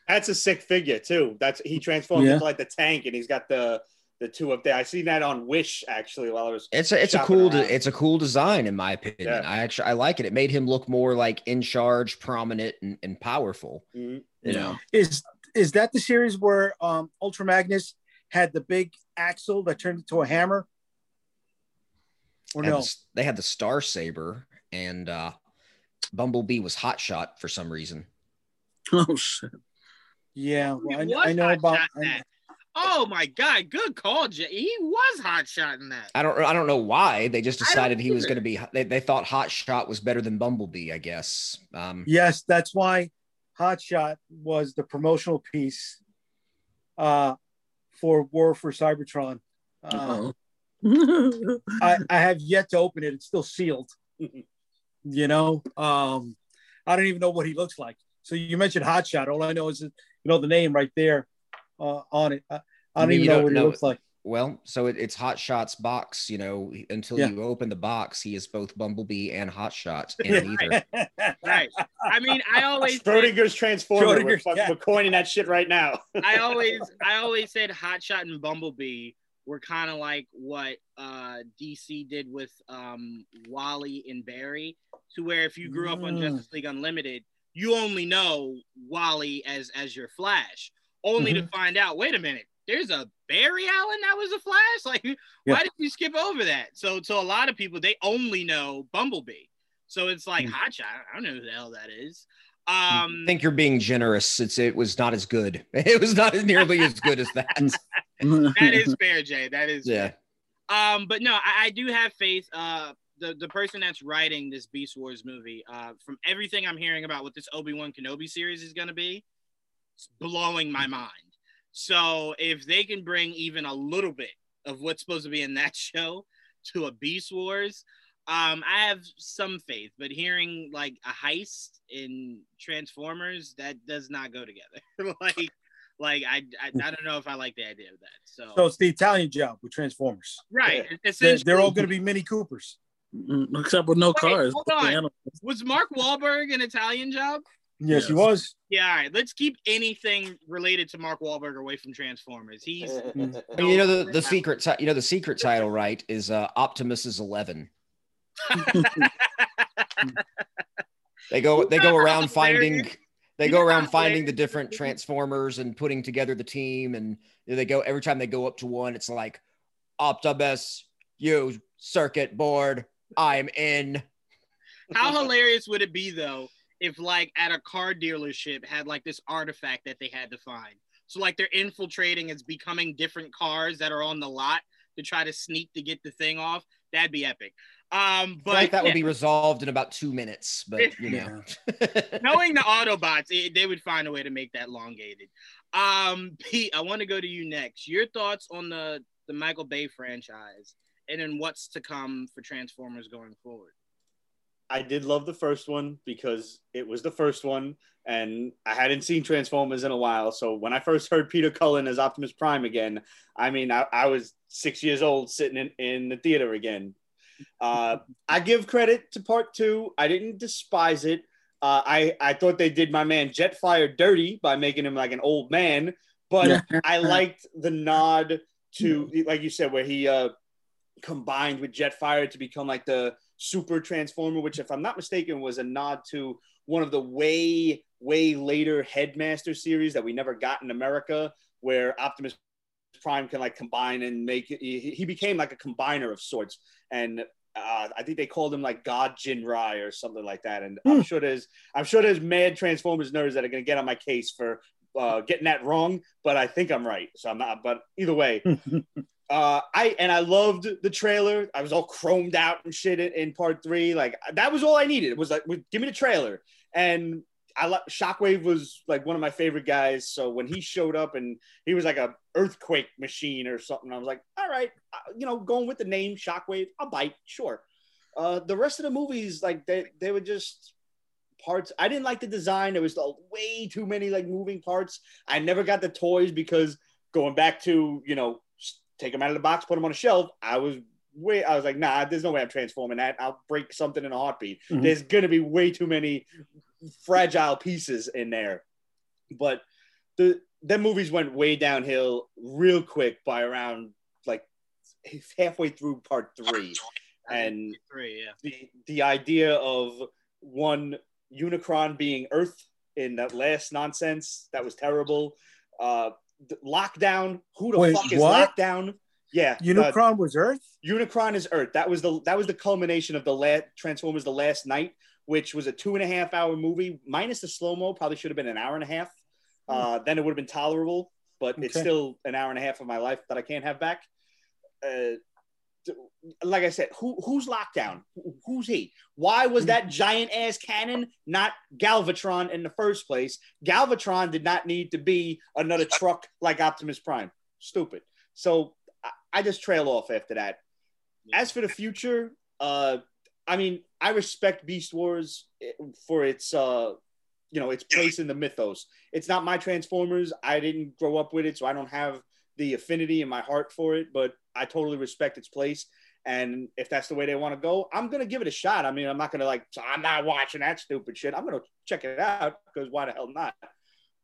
<laughs> That's a sick figure too. That's he transforms Yeah. into like the tank, and he's got the the two up there. I seen that on Wish actually while I was. it's a it's a cool de- it's a cool design in my opinion. Yeah. I actually I like it. It made him look more like in charge, prominent, and, and powerful. Mhm. You know, Is is that the series where um Ultra Magnus had the big axle that turned into a hammer? Or Had no? the they had the Star Saber and uh, Bumblebee was Hot Shot for some reason. Oh shit. Yeah, well, I, I know about. shot in. Oh my god, good call, Jay. He was hot shot in that. I don't I don't know why they just decided he was going to be. They, they thought Hot Shot was better than Bumblebee. I guess. Um, Yes, that's why Hot Shot was the promotional piece uh, for War for Cybertron. Uh, I, I have yet to open it. It's still sealed. <laughs> you know, um, I don't even know what he looks like. So you mentioned Hot Shot. All I know is that, you know the name right there uh, on it. I, I don't mean, even you know don't what know- he looks like. Well, so it, it's Hot Shot's box, you know, until Yeah. you open the box, he is both Bumblebee and Hot Shot <laughs> in either. Right. I mean, I always said, Schrodinger's transformer. We're, Schrodinger's fuck- we're coining that shit right now. <laughs> I always I always said Hot Shot and Bumblebee were kind of like what uh, DC did with um, Wally and Barry, to where if you grew up on. Justice League Unlimited, you only know Wally as as your Flash, only to find out, wait a minute, there's a Barry Allen that was a Flash. <laughs> Like, Yeah. why did you skip over that? So to a lot of people, they only know Bumblebee. So it's like Mm. Hot Shot. I don't know who the hell that is. Um, I think you're being generous. It's it was not as good. <laughs> It was not nearly as good as that. <laughs> that is fair, Jay. That is yeah. Um, but no, I, I do have faith. Uh, the the person that's writing this Beast Wars movie, uh, from everything I'm hearing about what this Obi Wan Kenobi series is going to be, it's blowing my mind. So if they can bring even a little bit of what's supposed to be in that <laughs> show to a Beast Wars, um, I have some faith. But hearing like a heist in Transformers, that does not go together. <laughs> like, like I, I I don't know if I like the idea of that. So, so it's the Italian job with Transformers. right, They're, they're all going to be Mini Coopers. Mm, Except with no Wait, cars. hold on. Was Mark Wahlberg an Italian job? Yes, he was. Yeah, all right. Let's keep anything related to Mark Wahlberg away from Transformers. He's <laughs> I mean, you know the, the secret ti- you know the secret title right is uh, Optimus is 11. <laughs> They go they go around finding they go around finding the different transformers and putting together the team and they go every time they go up to one it's like Optimus you circuit board I'm in How <laughs> hilarious would it be though if like at a car dealership had like this artifact that they had to find? So like they're infiltrating, it's becoming different cars that are on the lot to try to sneak to get the thing off. That'd be epic. Um, but that would yeah, be resolved in about two minutes but you <laughs> know <laughs> knowing the Autobots, it, they would find a way to make that elongated. Um, Pete, I want to go to you next. Your thoughts on the the Michael Bay franchise, and then what's to come for Transformers going forward. I did love the first one because it was the first one, and I hadn't seen Transformers in a while. So when I first heard Peter Cullen as Optimus Prime again, I mean, I, I was six years old sitting in, in the theater again. Uh, I give credit to part two. I didn't despise it. Uh, I, I thought they did my man Jetfire dirty by making him like an old man, but I liked the nod to, like you said, where he uh, combined with Jetfire to become like the super transformer, which, if I'm not mistaken, was a nod to one of the way, way later Headmaster series that we never got in America, where Optimus Prime can like combine and make. He, he became like a combiner of sorts. And uh, I think they called him like God Jinrai or something like that. And I'm sure there's, I'm sure there's mad Transformers nerds that are going to get on my case for uh, getting that wrong, but I think I'm right. So I'm not, but either way, <laughs> uh, I and I loved the trailer. I was all chromed out and shit in, in part three. Like that was all I needed. It was like, give me the trailer. And I like Shockwave was like one of my favorite guys. So when he showed up and he was like a earthquake machine or something, I was like, all right, uh, you know, going with the name Shockwave, I'll bite, sure. Uh, the rest of the movies, like they they were just parts. I didn't like the design. There was uh, way too many like moving parts. I never got the toys because going back to you know take them out of the box, put them on a shelf. I was way. I was like, nah, there's no way I'm transforming that. I'll break something in a heartbeat. Mhm. There's gonna be way too many fragile pieces in there. But the the movies went way downhill real quick by around like halfway through part three, and Three, yeah. the the idea of one Unicron being Earth in that last nonsense that was terrible. Uh, lockdown. Who the Wait, fuck is what? lockdown? Yeah, uh, Unicron was Earth. Unicron is Earth. That was the that was the culmination of the last Transformers: The Last Knight, which was a two and a half hour movie minus the slow mo. Probably should have been an hour and a half. Uh, then it would have been tolerable, but it's still an hour and a half of my life that I can't have back. Uh, like I said, who who's lockdown? Who- Who's he? Why was that giant ass cannon not Galvatron in the first place? Galvatron did not need to be another truck like Optimus Prime. Stupid. So I, I just trail off after that. As for the future, uh, I mean, I respect Beast Wars eh, for its, uh, you know, its place in the mythos. It's not my Transformers. I didn't grow up with it, so I don't have the affinity in my heart for it. But I totally respect its place. And if that's the way they want to go, I'm gonna give it a shot. I mean, I'm not gonna like, I'm not watching that stupid shit. I'm gonna check it out because why the hell not?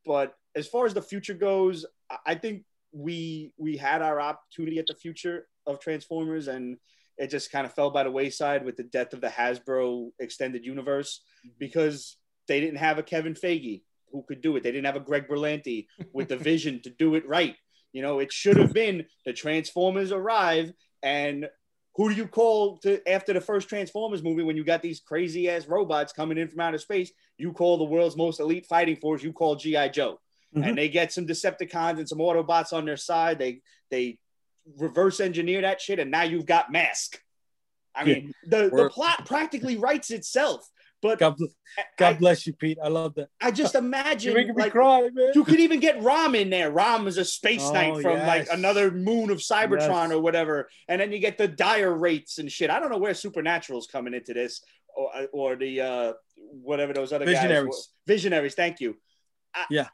But as far as the future goes, I- I think we we had our opportunity at the future of Transformers, and it just kind of fell by the wayside with the death of the Hasbro extended universe mm-hmm. because they didn't have a Kevin Feige who could do it. They didn't have a Greg Berlanti with the <laughs> vision to do it right. You know, it should have been the Transformers arrive and who do you call to after the first Transformers movie when you got these crazy ass robots coming in from outer space? You call the world's most elite fighting force. You call GI Joe, Mhm. and they get some Decepticons and some Autobots on their side. They they reverse engineer that shit, and now you've got Mask. I mean, the, the plot practically writes itself. But God, bl- I, bless you, Pete. I love that. I just <laughs> You're imagine making me like, cry, man. you could even get Rom in there. Rom is a space Oh, knight from like another moon of Cybertron Yes. or whatever. And then you get the Dire Wraiths and shit. I don't know where Supernatural's coming into this or, or the uh, whatever those other guys Visionaries. were. Visionaries. Thank you. I- Yeah.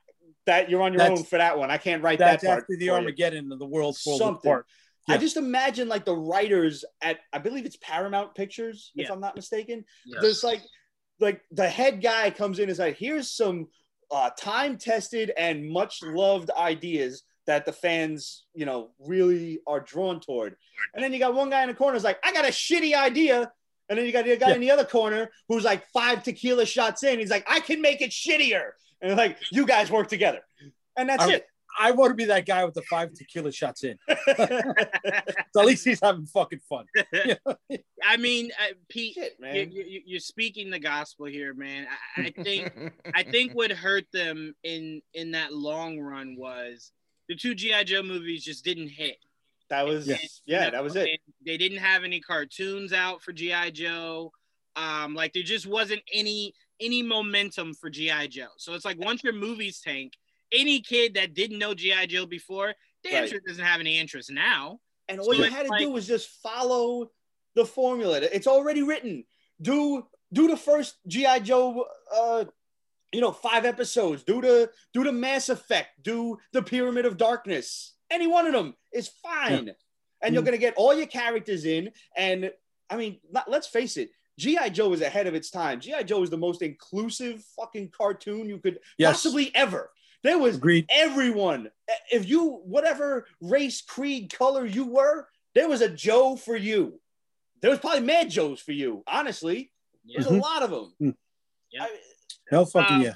That you're on your That's- own for that one. I can't write That's that part. after the. Armageddon and the world's falling Something. apart. I just imagine like the writers at I believe it's Paramount Pictures, if I'm not mistaken. Yeah. There's like like the head guy comes in and is like, here's some uh, time tested and much loved ideas that the fans, you know, really are drawn toward. And then you got one guy in the corner is like, I got a shitty idea. And then you got the guy Yeah. in the other corner who's like five tequila shots in. He's like, I can make it shittier. And like, you guys work together. And that's I- it. I want to be that guy with the five tequila shots in. <laughs> So at least he's having fucking fun. <laughs> I mean, uh, Pete, Shit, you, man. you, you're speaking the gospel here, man. I, I <laughs> think I think what hurt them in in that long run was the two GI Joe movies just didn't hit. That was Yeah. yeah, that was it. They didn't have any cartoons out for GI Joe. Um, like there just wasn't any any momentum for GI Joe. So it's like once your movies tank, any kid that didn't know GI Joe before, damn Right. sure doesn't have any interest now. And all So you had to like- do was just follow the formula. It's already written. Do do the first GI Joe, uh, you know, five episodes. Do the do the Mass Effect. Do the Pyramid of Darkness. Any one of them is fine, and you're Mhm. gonna get all your characters in. And I mean, not- let's face it. GI Joe is ahead of its time. GI Joe is the most inclusive fucking cartoon you could Yes. possibly ever. There was Agreed. everyone if you whatever race creed color you were there was a joe for you there was probably mad joes for you honestly Yeah. there's Mhm. a lot of them Mm. Yeah. I- Hell fucking Um, yeah.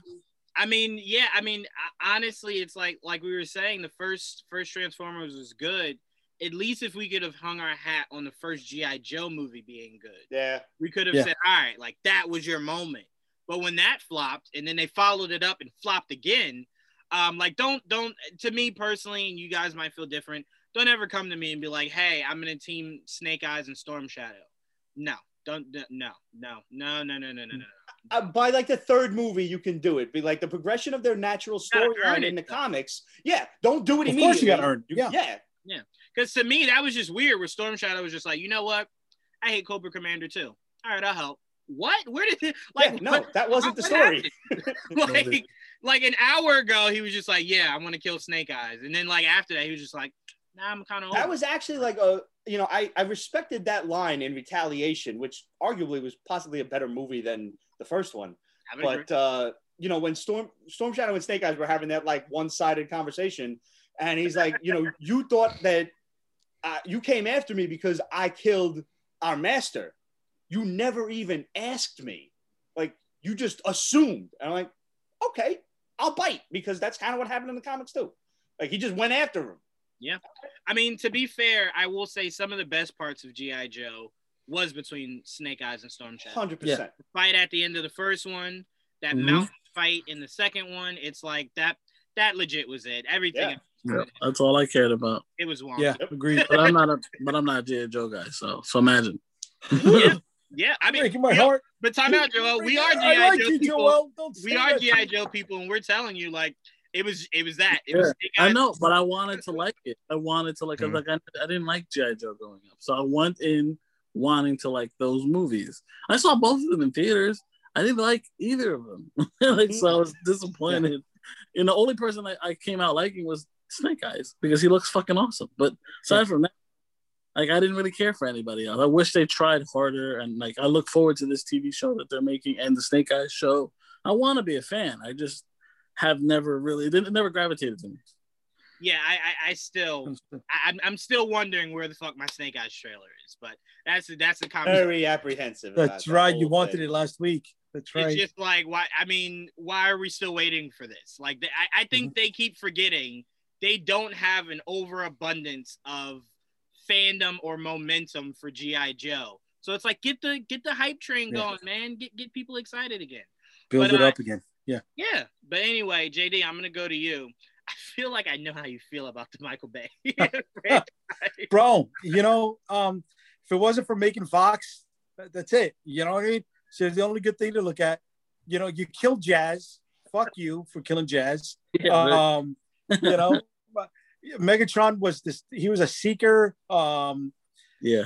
I mean, yeah. I mean, honestly, it's like like we were saying, the first first Transformers was good. At least if we could have hung our hat on the first GI Joe movie being good, yeah we could have Yeah. said, "All right, like that was your moment." But when that flopped, and then they followed it up and flopped again, um, like don't don't to me personally, and you guys might feel different. Don't ever come to me and be like, "Hey, I'm gonna team Snake Eyes and Storm Shadow." No, don't no no no no no no no no no. uh, by like the third movie you can do it be like the progression of their natural gotta storyline in the though. comics yeah don't do it Of immediately course you got to earn. You- Yeah. yeah Because to me, that was just weird. Where Storm Shadow was just like, you know what? I hate Cobra Commander too. All right, I'll help. What? Where did it, <laughs> like? yeah, no what- that wasn't the story <laughs> like, like an hour ago, he was just like, yeah, I want to kill Snake Eyes, and then like after that, he was just like, nah, I'm kind of. that was actually like a you know I, I respected that line in retaliation which arguably was possibly a better movie than the first one but uh, you know when Storm Storm Shadow and Snake Eyes were having that like one-sided conversation, and he's like, you know, <laughs> you thought that uh, you came after me because I killed our master. You never even asked me, like you just assumed. And I'm like, okay, I'll bite because that's kind of what happened in the comics too. Like he just went after him. Yeah. I mean, to be fair, I will say some of the best parts of GI Joe was between Snake Eyes and Storm Shadow. Hundred percent. The fight at the end of the first one, that Mhm. mountain fight in the second one, it's like that. That legit was it. Everything. Yeah. Yeah, that's all I cared about. It was one. Yeah. Agreed. But I'm not a but I'm not a G.I. Joe guy, so so imagine. yeah. <laughs> Yeah. I mean, Breaking my we- heart. but time out, Joel. We are GI like Joe you, people. Joel. We are. GI Joe people, and we're telling you like it was. It was that. It was. Snake I know, but I wanted to like it. I wanted to like. I was hmm. like, I, I didn't like GI Joe growing up, so I went in wanting to like those movies. I saw both of them in theaters. I didn't like either of them. <laughs> like, so hmm. I was disappointed. And the only person I, I came out liking was Snake Eyes because he looks fucking awesome. But aside from that, like I didn't really care for anybody else. I wish they tried harder. And like I look forward to this TV show that they're making and the Snake Eyes show. I want to be a fan. I just have never really, it never gravitated to me. Yeah, I, I, I still, <laughs> I, I'm, I'm still wondering where the fuck my Snake Eyes trailer is. But that's that's the conversation. Very apprehensive. about That's that right. You wanted thing. it last week. That's right. It's just like why? I mean, why are we still waiting for this? Like, they, I, I think mhm. they keep forgetting they don't have an overabundance of fandom or momentum for GI Joe. So it's like get the get the hype train Yeah. going, man. Get get people excited again. Build but, it uh, up again. Yeah. Yeah. But anyway, JD, I'm gonna go to you. I feel like I know how you feel about the Michael Bay. <laughs> <laughs> Bro, you know, um, if it wasn't for Megan Fox, that's it. You know what I mean? So the only good thing to look at, you know, you killed Jazz. Fuck you for killing Jazz. Um, you know, but Megatron was this. He was a seeker. Um, yeah.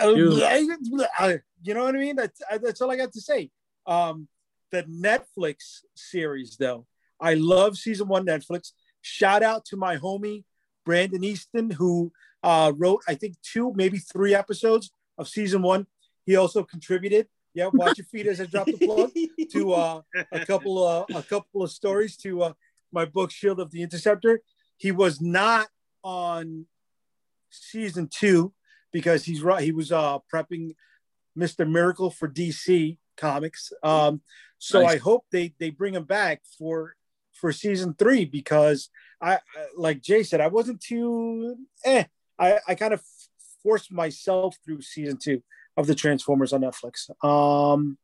uh, was- you know what I mean? That's that's all I got to say. Um, the Netflix series, though, I love season one Netflix. Shout out to my homie Brandon Easton, who uh, wrote I think two, maybe three episodes of season one. He also contributed. Yeah, watch your feet as I drop the plug to uh, a couple of a couple of stories to uh, my book Shield of the Interceptor. He was not on season two because he's right. He was uh, prepping Mr. Miracle for DC Comics. Um, so Nice. I hope they they bring him back for for season three because I like Jay said I wasn't too eh. I I kind of forced myself through season two of the Transformers on Netflix. Um,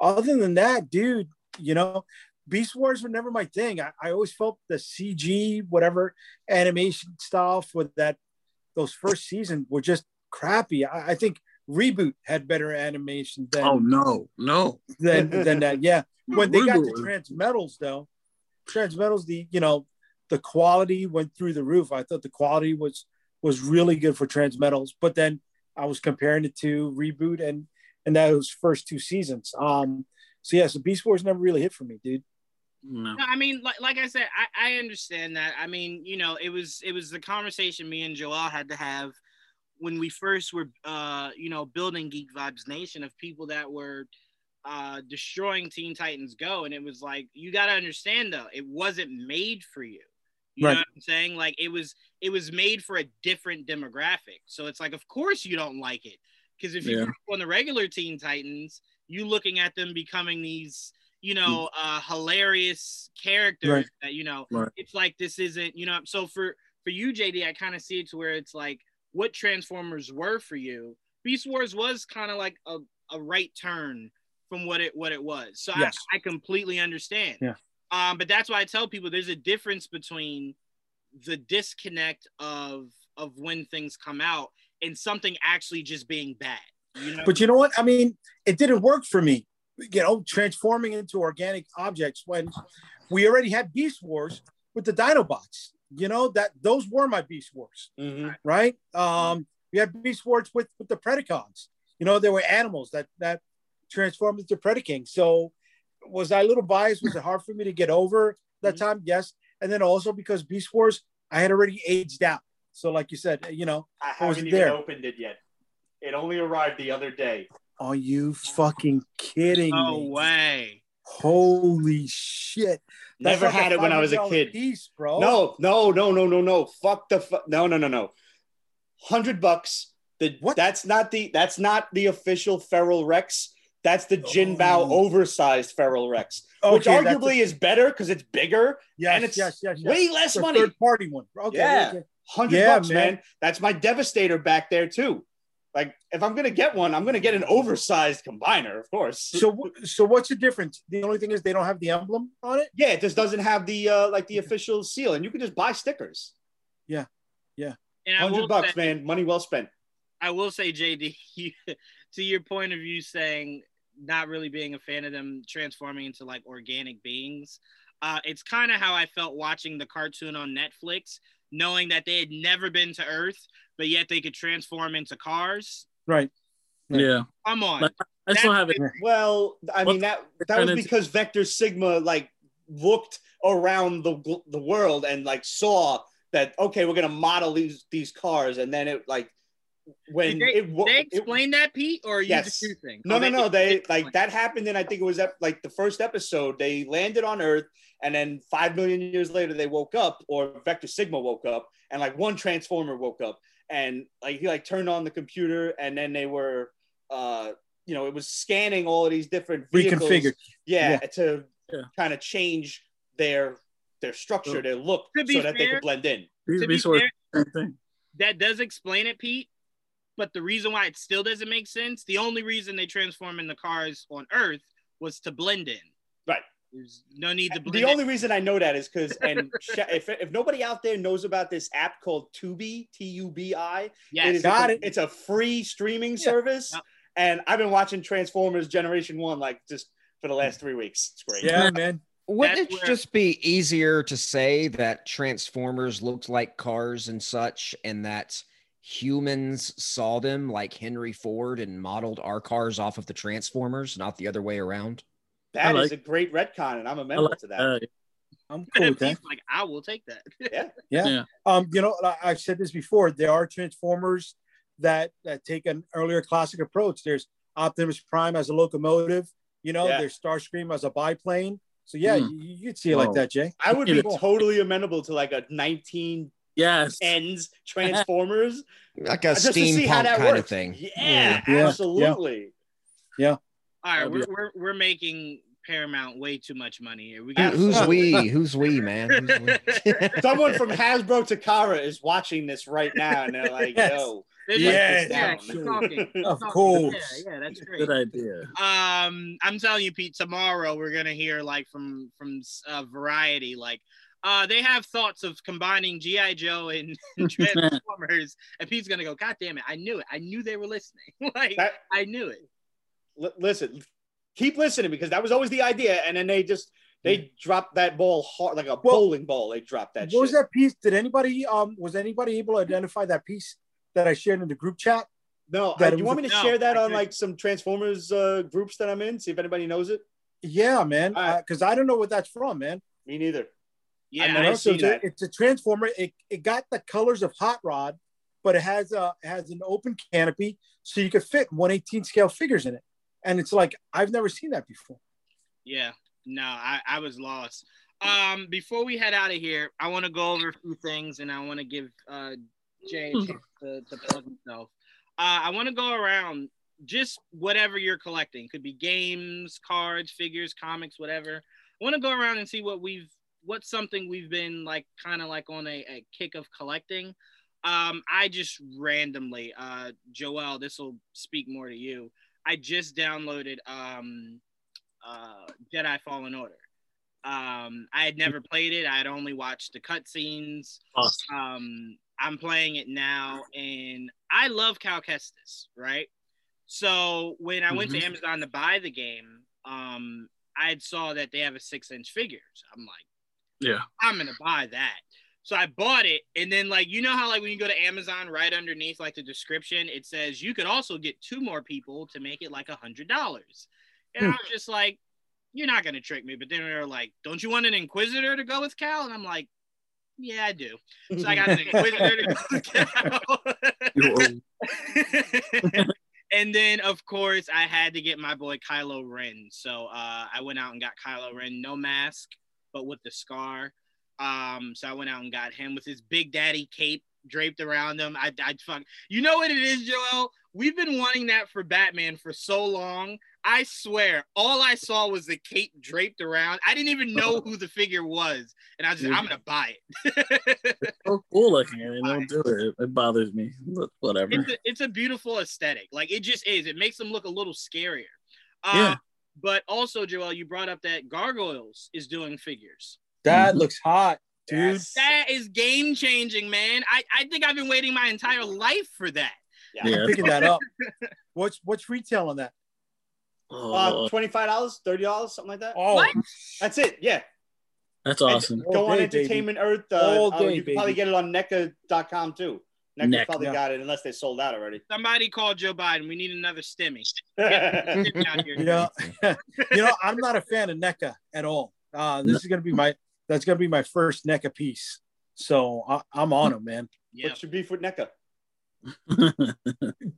other than that, dude, you know, Beast Wars were never my thing. I, I always felt the CG, whatever animation stuff for that those first season were just crappy. I, I think Reboot had better animation than Oh no, no. than than that. Yeah, <laughs> when they got to. Transmetals though, Transmetals the you know the quality went through the roof. I thought the quality was was really good for Transmetals, but then I was comparing it to Reboot and and those first two seasons. Um, so yeah, so Beast Wars never really hit for me, dude. No. No, I mean, like, like I said, I, I understand that. I mean, you know, it was it was the conversation me and Joel had to have when we first were, uh, you know, building Geek Vibes Nation of people that were uh, destroying Teen Titans Go, and it was like you got to understand though, it wasn't made for you. You Right. know what I'm saying? Like it was it was made for a different demographic. So it's like, of course you don't like it because if you Yeah. up on the regular Teen Titans, you looking at them becoming these you know, uh, hilarious characters Right. that you know. Right. It's like this isn't, you know. So for for you, JD, I kind of see it to where it's like what Transformers were for you. Beast Wars was kind of like a, a right turn from what it what it was. So Yes. I, I completely understand. Yeah. Um, but that's why I tell people there's a difference between the disconnect of of when things come out and something actually just being bad. You know. But you know what? I mean, it didn't work for me. You know, transforming into organic objects when we already had Beast Wars with the Dinobots. You know that those were my Beast Wars, Mhm. right? Um, we had Beast Wars with with the Predacons. You know, there were animals that that transformed into Predacons. So, was I a little biased? Was it hard for me to get over that Mhm. time? Yes, and then also because Beast Wars, I had already aged out. So, like you said, you know, I I was haven't even there. opened it yet. It only arrived the other day. Are you fucking kidding no me? No way. Holy shit! That's Never like had it when I was a kid. Piece, bro. No, no, no, no, no, no. Fuck the fu- no, no, no, no. Hundred bucks. The What? that's not the that's not the official Feral Rex. That's the Jin Bao Oh. oversized Feral Rex, which Okay, that's arguably a- is better because it's bigger yes, and it's yes, yes, yes. way less It's a money. Third party one. Okay, Yeah. okay. Hundred Yeah, bucks, man. man. That's my Devastator back there too. Like if I'm gonna get one, I'm gonna get an oversized combiner, of course. So, so what's the difference? The only thing is they don't have the emblem on it. yeah, it just doesn't have the uh like the official seal, and you can just buy stickers. Yeah, yeah. Hundred bucks, say, man. Money well spent. I will say, JD, you, <laughs> to your point of view, saying not really being a fan of them transforming into like organic beings. Uh, it's kind of how I felt watching the cartoon on Netflix, knowing that they had never been to Earth, but yet they could transform into cars. Right. Yeah. Come on. Like, I still have it. Well, I What- mean that that was because Vector Sigma like looked around the the world and like saw that okay, we're gonna model these these cars, and then it like when Did they, it, wo- they it- explain that, Pete, or are you Yes. deducing? no, Oh, no, no. They explain. like that happened, and I think it was ep- like the first episode. They landed on Earth, and then five million years later, they woke up, or Vector Sigma woke up, and like one Transformer woke up, and like he like turned on the computer, and then they were, uh, you know, it was scanning all of these different vehicles, Reconfigured. yeah, to Yeah. kind of change their their structure, their look, To be so that they fair- could blend in. To be fair, that does explain it, Pete. But the reason why it still doesn't make sense, the only reason they transform in the cars on Earth was to blend in. Right. There's no need to The in. only reason I know that is because, <laughs> and sh- if, if nobody out there knows about this app called Tubi, T U B I, It yes. is Got it. It's a free streaming service, Yep. and I've been watching Transformers Generation One like just for the last three weeks. It's great. Yeah, man. Wouldn't That's it where- just be easier to say that Transformers looked like cars and such, and that humans saw them like Henry Ford and modeled our cars off of the Transformers, not the other way around? That I is a great retcon, and I'm a member like to that. uh, I'm cool with that. Like, I will take that. Yeah. <laughs> Yeah. Yeah. Um, you know, I- I've said this before. There are transformers that that take an earlier classic approach. There's Optimus Prime as a locomotive. You know, Yeah. there's Starscream as a biplane. So yeah, Hmm. you, you'd see it like Oh. that, Jay. I would be totally amenable to like a 19 Yes. ends <laughs> Transformers Like a see how steampunk that kind works. of thing. Yeah, yeah. absolutely. Yeah. absolutely. All right, we're, we're we're making Paramount way too much money here. We got Who's we? Who's we, man? Who's we? <laughs> Someone from Hasbro Takara is watching this right now, and they're like, Yes. "Yo, There's Yes, yeah, actually. keep talking, keep Of talking. course. Yeah, yeah, that's great. Good idea. Um, I'm telling you, Pete. Tomorrow we're gonna hear like from from uh, Variety, like, uh, they have thoughts of combining GI Joe and, and <laughs> <laughs> Transformers, and Pete's gonna go, God damn it! I knew it. I knew they were listening. like, that, I knew it. Li- listen, keep listening because that was always the idea." And then they just they dropped that ball hard like a bowling ball. They dropped that. what was that piece? Did anybody um was anybody able to identify that piece that I shared in the group chat? No, that uh, you want me to a- share No, that on like some Transformers uh, groups that I'm in? See if anybody knows it. Yeah, man. All right. Because I don't know what that's from, man. Me neither. Yeah, I You never know, so it's a, that. it's a transformer. It, it got the colors of Hot Rod, but it has a it has an open canopy, so you could fit 118 scale figures in it. And it's like I've never seen that before. Yeah, no, I, I was lost. Um, before we head out of here, I want to go over a few things, and I want to give uh Jay a chance <laughs> to, to plug himself. Uh, I want to go around just whatever you're collecting. Could be games, cards, figures, comics, whatever. I want to go around and see what we've what's something we've been like kind of like on a, a kick of collecting. Um, I just randomly, uh, Joel, this will speak more to you. I just downloaded um uh, Jedi Fallen Order. Um, I had never played it. I had only watched the cutscenes. Awesome. Um, I'm playing it now, and I love Cal Kestis, right? So when I went to Mhm. Amazon to buy the game, um, I saw that they have a six inch figure. So I'm like, Yeah. I'm gonna buy that. So I bought it, and then like you know how like when you go to Amazon, right underneath like the description, it says you could also get two more people to make it like a hundred dollars. And I was just like, you're not gonna trick me. But then they're like, don't you want an Inquisitor to go with Cal? And I'm like, yeah, I do. So I got an <laughs> Inquisitor to go with Cal. <laughs> and then of course I had to get my boy Kylo Ren. So uh, I went out and got Kylo Ren, no mask, but with the scar. Um, so I went out and got him with his big daddy cape draped around him. I, I fuck, you know what it is, Joel? We've been wanting that for Batman for so long. I swear, all I saw was the cape draped around. I didn't even know <laughs> who the figure was, and I was just, I'm gonna buy it. <laughs> So cool looking, and don't do it. It bothers me. But Whatever. it's, a, it's a beautiful aesthetic. Like it just is. It makes them look a little scarier. Uh, Yeah. But also, Joel, you brought up that Gargoyles is doing figures. That Mhm. looks hot, dude. Yes. That is game changing, man. I, I think I've been waiting my entire life for that. Yeah. Yeah. Picking that up. <laughs> What's what's retail on that? Oh, Uh, twenty five dollars, thirty dollars, something like that. Oh, What? That's it. Yeah. that's awesome. All Go on day, baby. Entertainment Earth. Uh, All day, you can probably get it on NECA.com too. NECA Neck, probably yeah. got it unless they sold out already. Somebody called Joe Biden. We need another stimmy. <laughs> Stimmy out here. You know, <laughs> you know, I'm not a fan of NECA at all. Uh, this is gonna be my that's gonna be my first NECA piece. So I, I'm on them, man. Yeah. What's your beef with NECA? <laughs>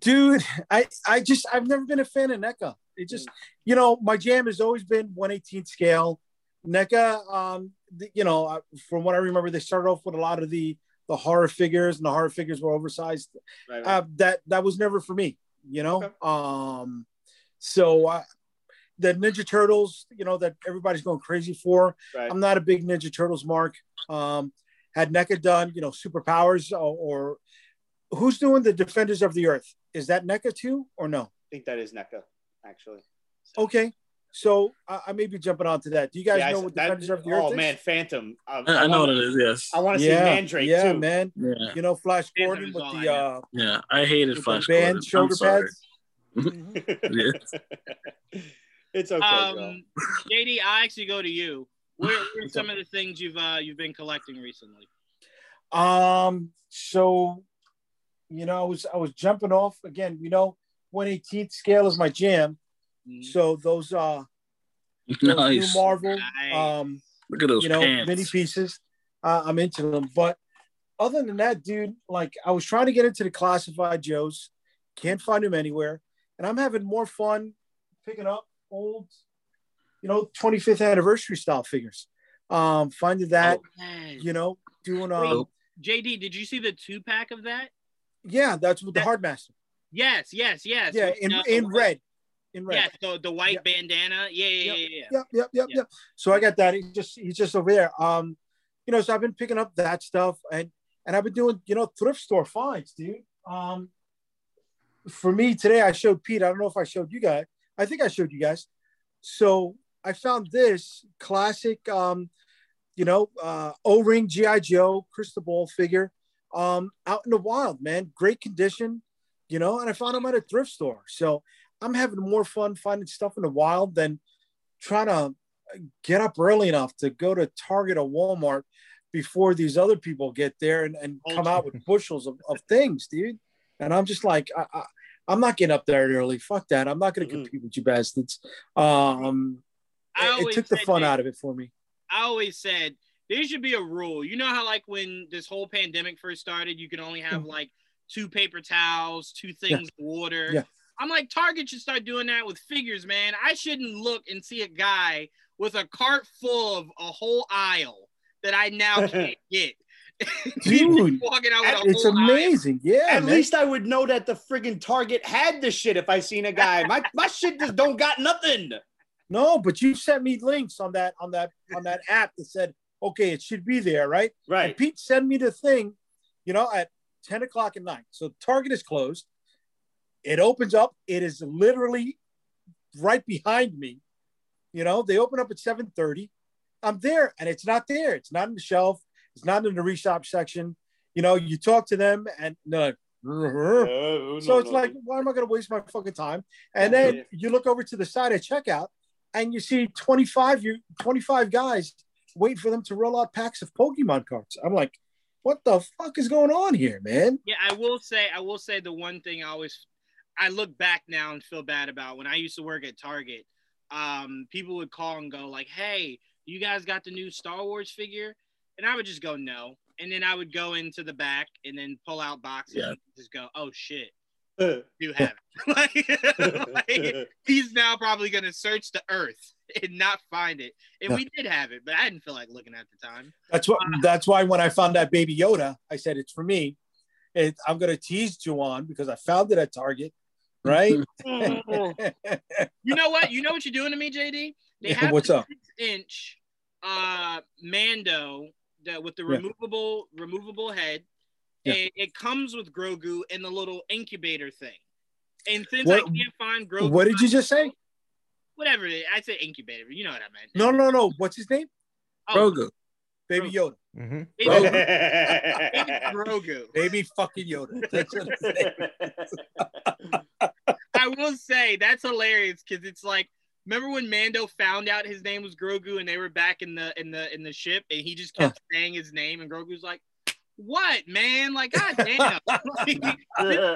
dude i i just i've never been a fan of NECA. it just you know my jam has always been 118 scale NECA. um the, you know uh, from what i remember they started off with a lot of the the horror figures and the horror figures were oversized Right. uh, that that was never for me you know Okay. um so uh, the ninja turtles you know that everybody's going crazy for right. i'm not a big ninja turtles mark um had NECA done you know superpowers or, or who's doing the defenders of the earth is that NECA too or no I think that is NECA, actually. okay so I, I may be jumping onto that do you guys Yeah, know s- what that- defenders of the earth is? oh is? man, Phantom. I, I, I know what wanna- it is. Yes. I want to yeah see Mandrake yeah too. man Yeah. you know flash Phantom gordon with the I uh Yeah. I hated Flash the band Gordon. shoulder I'm sorry. <laughs> pads Yeah. <laughs> it's okay, Um, JD, I actually go to you. Where, where are some of the things you've uh, you've been collecting recently? Um, so you know, I was I was jumping off again, you know, 118th scale is my jam. Mm, So those uh those <laughs> Nice. new Marvel Nice. um Look at those you know, pants. mini pieces. Uh, I'm into them. But other than that, dude, like I was trying to get into the classified Joes, can't find them anywhere, and I'm having more fun picking up old, you know, 25th anniversary style figures. Um, finding that, Yes. you know, doing um, Nope. JD, did you see the two pack of that? yeah, that's with the That- Hardmaster. Yes, yes, yes. Yeah, in uh, in red, in red. Yeah, the, the white bandana. Yeah, yeah, yeah, yeah. yeah. Yep, yep, yep, Yeah. yep. So I got that. He's just he's just over there. Um, you know, so I've been picking up that stuff and and I've been doing, you know, thrift store finds, dude. Um for me today, I showed Pete. I don't know if I showed you guys. I think I showed you guys. So I found this classic um, you know, uh O-ring GI Joe crystal ball figure um out in the wild, man. Great condition, you know, and I found them at a thrift store. So I'm having more fun finding stuff in the wild than trying to get up early enough to go to Target or Walmart before these other people get there and, and come out with bushels of, of things, dude. And I'm just like, I, I, I'm not getting up there early. Fuck that. I'm not going to Mhm. compete with you bastards. Um, I it, it took the fun that- out of it for me. I always said there should be a rule. You know how like when this whole pandemic first started, you could only have like two paper towels, two things of water. Yeah. I'm like, Target should start doing that with figures, man. I shouldn't look and see a guy with a cart full of a whole aisle that I now <laughs> can't get. <laughs> Dude, walking out with It's whole aisle. amazing. Yeah. At man. least I would know that the friggin' Target had this shit if I seen a guy. My my shit just don't got nothing. No, but you sent me links on that on that on that app that said, okay, it should be there, right? And Right. Pete sent me the thing, you know, at 10 o'clock at night. So Target is closed. It opens up. It is literally right behind me. You know, they open up at 7:30. I'm there and it's not there. It's not in the shelf. It's not in the reshop section. You know, you talk to them and they're like, so it's like, why am I going to waste my fucking time? And then Yeah. you look over to the side of checkout and you see 25 you 25 guys waiting for them to roll out packs of Pokemon cards. I'm like, what the fuck is going on here, man? Yeah, I will say, I will say the one thing I always, I look back now and feel bad about when I used to work at Target. Um, people would call and go like, "Hey, you guys got the new Star Wars figure?" And I would just go no, and then I would go into the back and then pull out boxes Yeah. and just go, "Oh shit, <laughs> you have it." <laughs> like, like, he's now probably gonna search the earth and not find it. And we did have it, but I didn't feel like looking at the time. That's what that's why when I found that baby Yoda, I said it's for me. It, I'm gonna tease Juwaan because I found it at Target, right? <laughs> You know what? You know what you're doing to me, JD? They Yeah, have what's up? inch uh Mando that with the Yeah. removable removable head. Yeah. And it comes with Grogu and the little incubator thing. And since What- I can't find Grogu, what did you just say? Whatever I said incubator. You know what I meant. No, no, no. What's his name? Oh, Grogu. Baby Yoda. Mm-hmm. it's, <laughs> it's Grogu. Baby fucking Yoda. That's what his name <laughs> I will say that's hilarious because it's like remember when Mando found out his name was Grogu and they were back in the in the in the ship and he just kept saying his name and Grogu's like, "What, man? Like, god damn! <laughs> <laughs> like,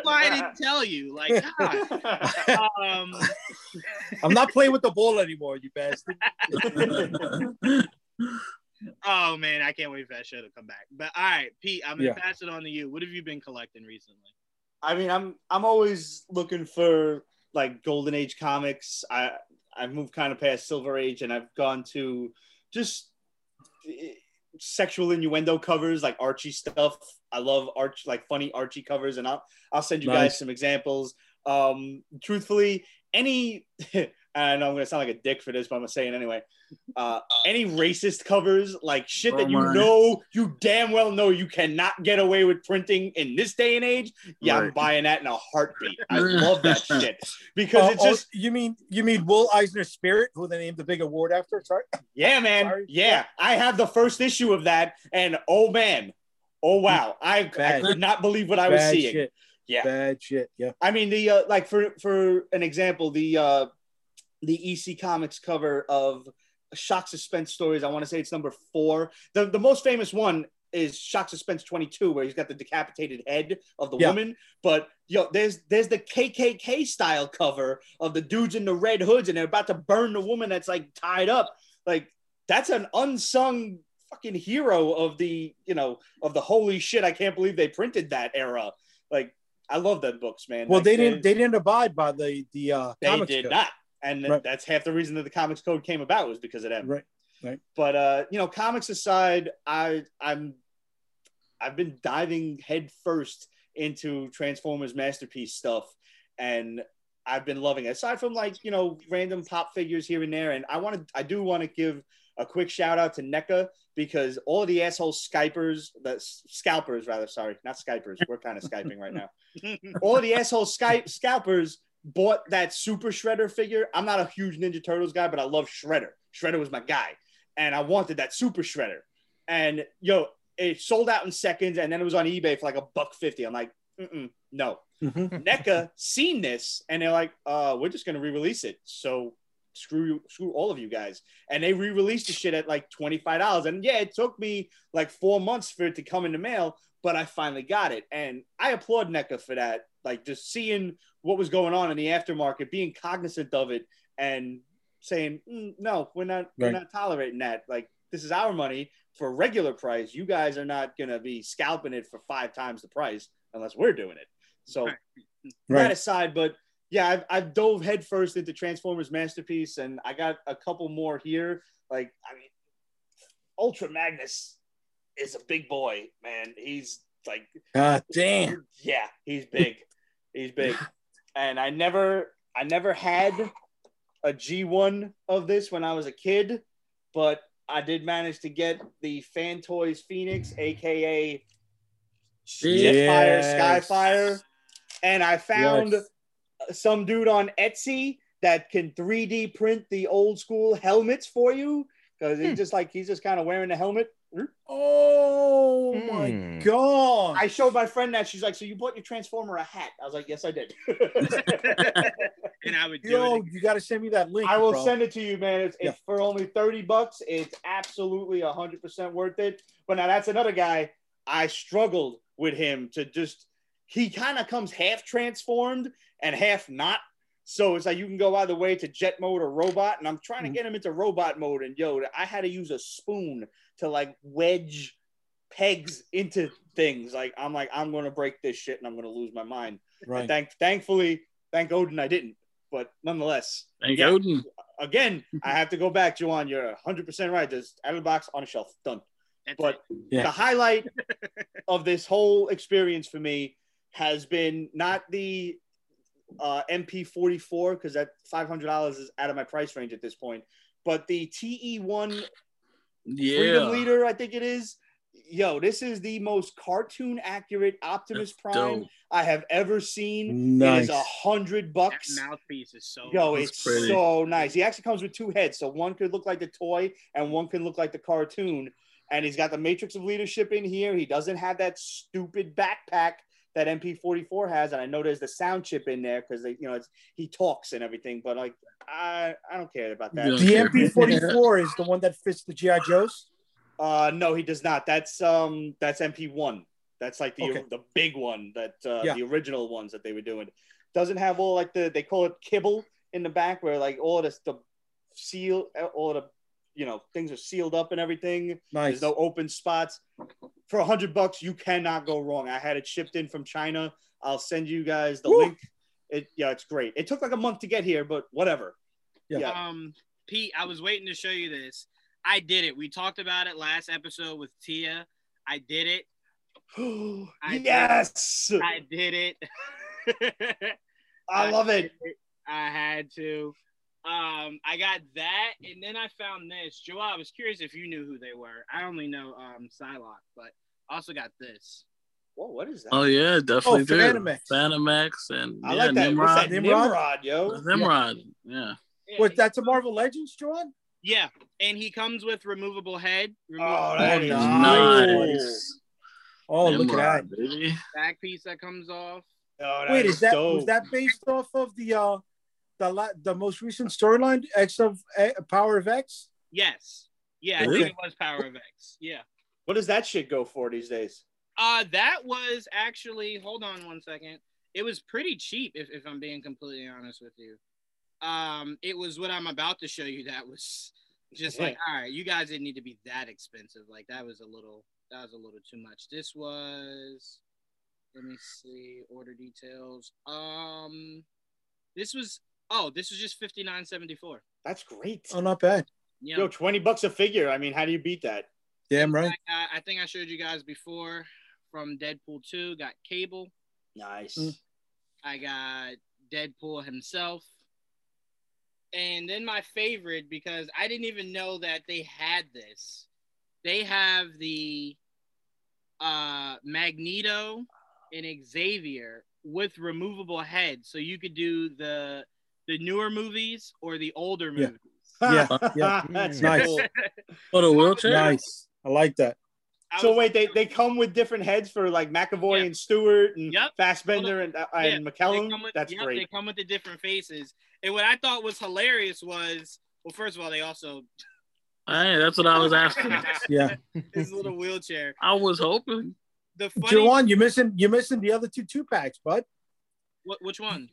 why I didn't tell you. Like, God. Um, I'm not playing with the ball anymore, you bastard. <laughs> oh man, I can't wait for that show to come back. But all right, Pete, I'm gonna Yeah. pass it on to you. What have you been collecting recently? I mean, I'm I'm always looking for like golden age comics. I I've moved kind of past silver age, and I've gone to just eh, sexual innuendo covers, like Archie stuff. I love Arch like funny Archie covers, and I'll I'll send you guys some examples. Um, truthfully, <laughs> any I know I'm gonna sound like a dick for this, but I'm gonna say it anyway. Uh, any racist covers, like shit that Oh you know, you damn well know you cannot get away with printing in this day and age. Yeah, I'm buying that in a heartbeat. I <laughs> love that shit because Oh, it's just oh, you mean you mean Will Eisner Spirit, who they named the big award after? Sorry. yeah, man. Sorry. Yeah, I have the first issue of that, and oh man, oh wow, I, I could not believe what I was seeing. shit. Yeah. Bad shit. Yeah. I mean the uh, like for for an example, the uh, the EC Comics cover of Shock Suspense Stories. I want to say it's number four. The the most famous one is Shock Suspense 22, where he's got the decapitated head of the Yeah. woman. But yo, there's there's the KKK style cover of the dudes in the red hoods, and they're about to burn the woman that's like tied up. Like that's an unsung fucking hero of the you know of the holy shit. I can't believe they printed that era. Like I love that books, man. Well, Like, they didn't. They didn't abide by the the. Uh, they did code. not, and Right. that's half the reason that the comics code came about was because of them. Right. Right. But uh, you know, comics aside, I I'm I've been diving headfirst into Transformers masterpiece stuff, and I've been loving it. Aside from like you know random pop figures here and there, and I want to I do want to give a quick shout out to NECA because all of the asshole Skypers, the scalpers rather, sorry, not Skypers. We're kind of Skyping right now. <laughs> All of the asshole Skype scalpers bought that Super Shredder figure. I'm not a huge Ninja Turtles guy, but I love Shredder. Shredder was my guy, and I wanted that Super Shredder. And yo, it sold out in seconds, and then it was on eBay for like a buck fifty. I'm like, Mm-mm, no. Mhm. NECA seen this, and they're like, uh, we're just gonna re-release it. So screw you, screw all of you guys. And they re-released the shit at like twenty five dollars. And yeah, it took me like four months for it to come in the mail, but I finally got it, and I applaud NECA for that. Like just seeing what was going on in the aftermarket, being cognizant of it, and saying, "Mm, no, we're not, we're not tolerating that. Like this is our money for regular price. You guys are not gonna be scalping it for five times the price unless we're doing it. So Right. that Right. aside, but yeah, I've, I've dove headfirst into Transformers Masterpiece, and I got a couple more here. Like, I mean, Ultra Magnus is a big boy, man. He's like, God damn. yeah, he's big. He's big. And I never, I never had a G1 of this when I was a kid, but I did manage to get the Fan Toys Phoenix, aka Jetfire, Yes. Skyfire, and I found Yes. some dude on Etsy that can 3D print the old school helmets for you because Hmm. he's just like he's just kind of wearing the helmet. Oh my Hmm. god. I showed my friend that she's like, "So you bought your Transformer a hat?" I was like, "Yes, I did." <laughs> and I would do Yo, it. you got to send me that link. I will bro. send it to you, man. It's, Yeah. it's for only 30 bucks. It's absolutely 100% worth it. But now that's another guy I struggled with him to just, he kind of comes half transformed and half not. So it's like you can go either way to jet mode or robot. And I'm trying to Mhm. get him into robot mode. And yo, I had to use a spoon to like wedge pegs into things. Like I'm like, I'm going to break this shit and I'm going to lose my mind. And Right. thank, thankfully, thank Odin, I didn't. But nonetheless, Thank Yeah. Odin. again, <laughs> I have to go back, Joanne. You're 100% right. There's out of the box on a shelf. Done. That's But. Yeah. the highlight <laughs> of this whole experience for me has been not the uh, MP44 because that $500 is out of my price range at this point, but the TE1 Freedom Leader, I think it is. Yo, this is the most cartoon accurate Optimus That's Prime dope. I have ever seen. Nice. It is a hundred That bucks. mouthpiece is so. Yo, it's pretty. so nice. He actually comes with two heads, so one could look like the toy and one can look like the cartoon. And he's got the Matrix of Leadership in here. He doesn't have that stupid backpack that MP44 has, and I know there's the sound chip in there because they, you know, it's, he talks and everything. But like, I I don't care about that. Yeah. The MP44 is the one that fits the GI Joes. Uh, no, he does not. That's um, that's MP1. That's like the Okay. the big one that uh, Yeah. the original ones that they were doing. Doesn't have all like the they call it kibble in the back where like all of this the seal all the you know things are sealed up and everything. Nice. There's no open spots. For a hundred bucks, you cannot go wrong. I had it shipped in from China. I'll send you guys the Woo. link. It yeah, it's great. It took like a month to get here, but whatever. Yeah. yeah. Um, Pete, I was waiting to show you this. I did it. We talked about it last episode with Tia. I did it. I <gasps> did. yes, I did it. <laughs> I love it. I had to. Um, I got that, and then I found this. Joe, I was curious if you knew who they were. I only know um Psylocke, but also got this. Whoa, what is that? Oh yeah, definitely Oh, do. Fantomex. Fantomex and I yeah, like that. Nimrod. What's that? Nimrod? Nimrod, yo. Nimrod. Yeah. Yeah, What? That's a Marvel Legends, John? yeah, and he comes with removable head, Oh, removable that Oh, is nice. Oh, look at that. Baby. back piece that comes off. Oh, Wait, is that dope. was that based off of the uh the la- the most recent storyline X of uh, Power of X? Yes. Yeah, I Really? think it was Power of X. Yeah. What does that shit go for these days? Uh that was actually hold on one second. It was pretty cheap if, if I'm being completely honest with you. Um it was what I'm about to show you that was just like, all right, you guys didn't need to be that expensive. Like that was a little that was a little too much. This was let me see order details. Um this was oh, this was just fifty nine seventy four. That's great. Oh, not bad. Yeah. Yo, 20 bucks a figure. I mean, how do you beat that? Damn right. I, I think I showed you guys before from Deadpool 2, got Cable. Nice. Mm. I got Deadpool himself. And then my favorite, because I didn't even know that they had this. They have the uh, Magneto and Xavier with removable heads, so you could do the the newer movies or the older movies. <laughs> Yeah, yeah. That's <laughs> Nice. cool. What a wheelchair? Nice. I like that. I So wait, they, they come with different heads for like McAvoy Yeah. and Stewart and Yep. Fassbender and, uh, Yeah, and they McKellen. come with- That's yep, They come with the different faces. And what I thought was hilarious was, well, first of all, they also <laughs> Hey, that's what I was asking. Yeah. his little wheelchair. I was hoping. The funny, Juwaan, you're missing you're missing the other two two packs, bud. what, which one?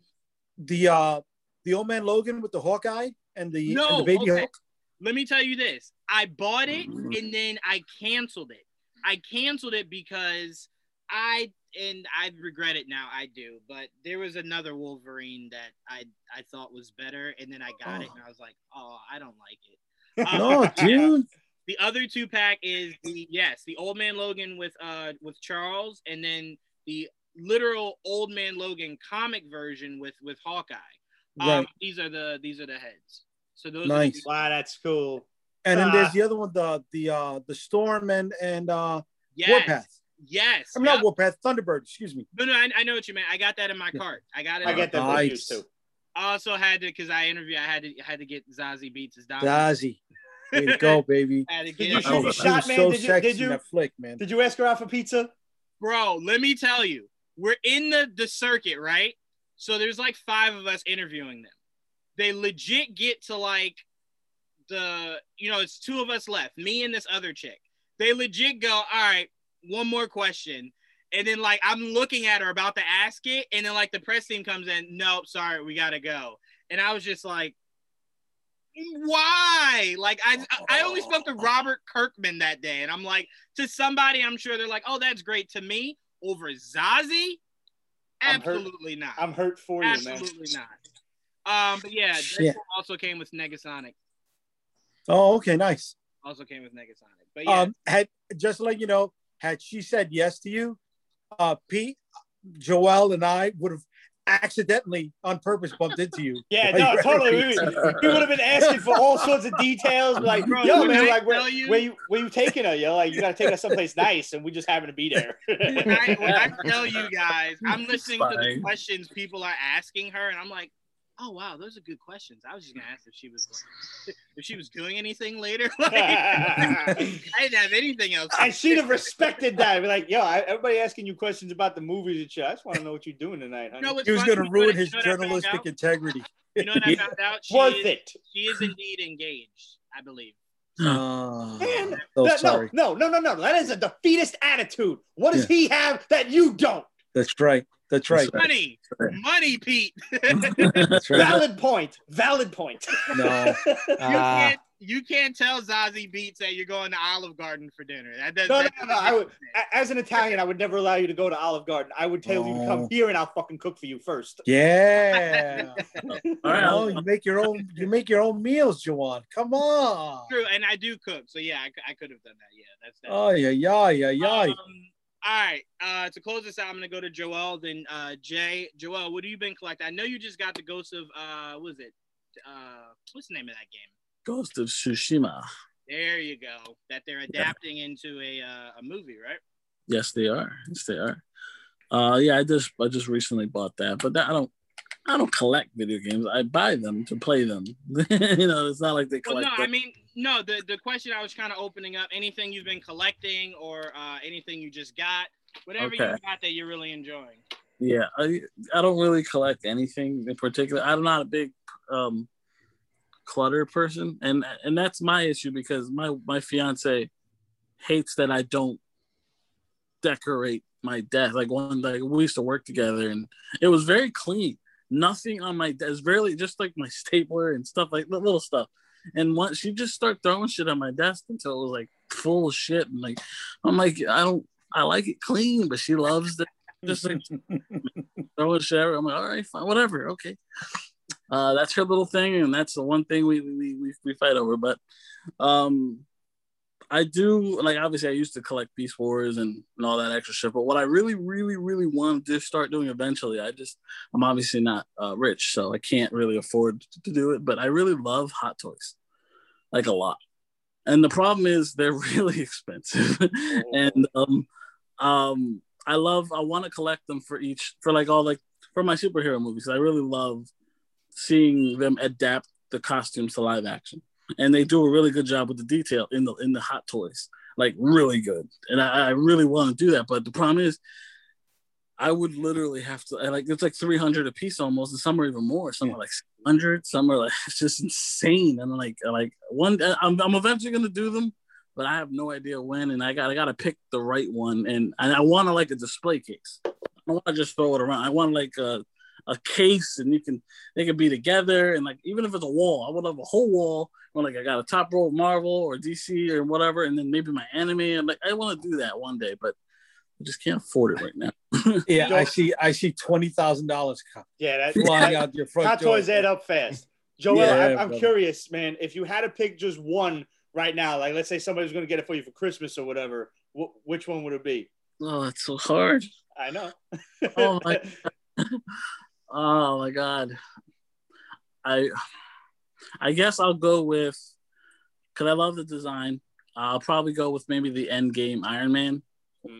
The uh the old man Logan with the Hawkeye and the, No, and the baby okay. Hulk. Let me tell you this: I bought it and then I canceled it. I canceled it because I and I regret it now. I do, but there was another Wolverine that I I thought was better, and then I got it and I was like, oh, I don't like it. <laughs> No, yeah. dude. The other two pack is the yes, the old man Logan with uh with Charles, and then the literal old man Logan comic version with with Hawkeye. Um, these are the these are the heads. So those Nice. Wow, that's cool. And then Ah. there's the other one, the the uh the Storm and and uh yes, Warpath. Yes. I mean not. Warpath, Thunderbird, excuse me. No, no, I, I know what you meant. I got that in my Yeah. cart. I got it. I got get that Nice. reviews too. I also had to because I interviewed. I had to had to get Zazie Beetz as Dom. Dazzy. Way to go, baby. I had to Did you shoot your she shot, man? so Did you- did you- that flick, man. Did you ask her out for pizza? bro let me tell you we're in the the circuit right so there's like five of us interviewing them. They legit get to like the you know it's two of us left me and this other chick. They legit go all right one more question. And then like i'm looking at her about to ask it and then like the press team comes in nope sorry we gotta go. And i was just like why? Like i i only spoke to robert kirkman that day and i'm like to somebody i'm sure they're like oh that's great. To me over zazie I'm absolutely not I'm hurt for you, man. absolutely not um but yeah Shit. Deadpool also came with negasonic Oh, okay, nice. also came with negasonic but yeah Um had just to let you know, had she said yes to you, uh Pete, Joel, and I would have accidentally on purpose bumped into you. <laughs> Yeah, no, you totally. We, we would have been asking for all sorts of details, <laughs> like, Bro, "Yo, man, like, where, tell you- where you where you taking her? Yo, like, you gotta take us someplace nice, and we just happen to be there." <laughs> when I, when I tell you guys, I'm listening to the questions people are asking her, and I'm like, oh wow, those are good questions. I was just gonna ask if she was <laughs> if she was doing anything later. <laughs> Like, <laughs> I didn't have anything else. I should have respected that. Be like, "Yo, I, everybody asking you questions about the movies and shit. I just want to know what you're doing tonight, honey." You know He was gonna ruin his you know what I found journalistic integrity. You know what I found out? She Worth is, it. She is indeed engaged, I believe. <sighs> Oh, Man, so that- sorry. no, no, no, no, no. That is a defeatist attitude. What does he have that you don't? That's right. That's right. That's Money, money, Pete. <laughs> That's right. Valid point. Valid point. No. <laughs> Ah. can't you can't tell Zazie Beetz that you're going to Olive Garden for dinner. That does, No, no, that no, no, doesn't I would- As an Italian, I would never allow you to go to Olive Garden. I would tell you to come Oh. here and I'll fucking cook for you first. Yeah. <laughs> All right, No, I'll- you make your own. You make your own meals, Juwaan. Come on. True, and I do cook, so yeah, I could have done that. Yeah, that's that. Oh yeah, yeah, yeah, yeah. Um, all right. Uh, to close this out, I'm gonna go to Joel, then uh, Jay. Joel, what have you been collecting? I know you just got the Ghost of uh, what was it? Uh, what's the name of that game? Ghost of Tsushima. There you go. That they're adapting into a uh, a movie, right? Yes, they are. Yes, they are. Uh, yeah, I just I just recently bought that, but that, I don't I don't collect video games. I buy them to play them. <laughs> you know, it's not like they Well, collect. no, I mean, no. The the question I was kind of opening up: anything you've been collecting, or uh, anything you just got, whatever you got that you're really enjoying. Yeah, I I don't really collect anything in particular. I'm not a big um clutter person, and and that's my issue because my my fiance hates that I don't decorate my desk. Like one like we used to work together, and it was very clean. Nothing on my desk, barely just like my <laughs> stapler and stuff like little stuff. And once she just start throwing shit on my desk until it was like full of shit. And like, I'm like, I don't, I like it clean, but she loves the just like <laughs> throwing shit. everywhere. I'm like, all right, fine, whatever, okay. Uh, that's her little thing, and that's the one thing we we we, we fight over. But um, I do like obviously I used to collect Beast Wars and, and all that extra shit. But what I really, really, really want to start doing eventually, I just I'm obviously not uh, rich, so I can't really afford to do it. But I really love Hot Toys, like a lot. And the problem is they're <laughs> really expensive, and um, um, I love I want to collect them for each for like all like for my superhero movies. I really love seeing them adapt the costumes to live action and they do a really good job with the detail in the in the hot toys like really good. And i, I really want to do that but the problem is i would literally have to like it's like 300 a piece almost and some are even more. Some Yeah. are like 100 some are like <laughs> it's just insane. And like like one i'm, I'm eventually going to do them but i have no idea when and i got i got to pick the right one. And and i want to like a display case. I don't want to just throw it around. I want like a a case and you can they can be together and like even if it's a wall i would have a whole wall where like i got a top row of marvel or dc or whatever and then maybe my anime and like i want to do that one day but i just can't afford it right now <laughs> Yeah, I see. I see twenty thousand dollars Yeah, that, flying that out your front hot door. toys add up fast. Joel, Yeah, I'm, I'm brother. curious, man. If you had to pick just one right now, like let's say somebody's going to get it for you for Christmas or whatever, wh- which one would it be? oh it's so hard I know. Oh, my- <laughs> <laughs> oh my god. I i guess i'll go with because i love the design i'll probably go with maybe the end game iron man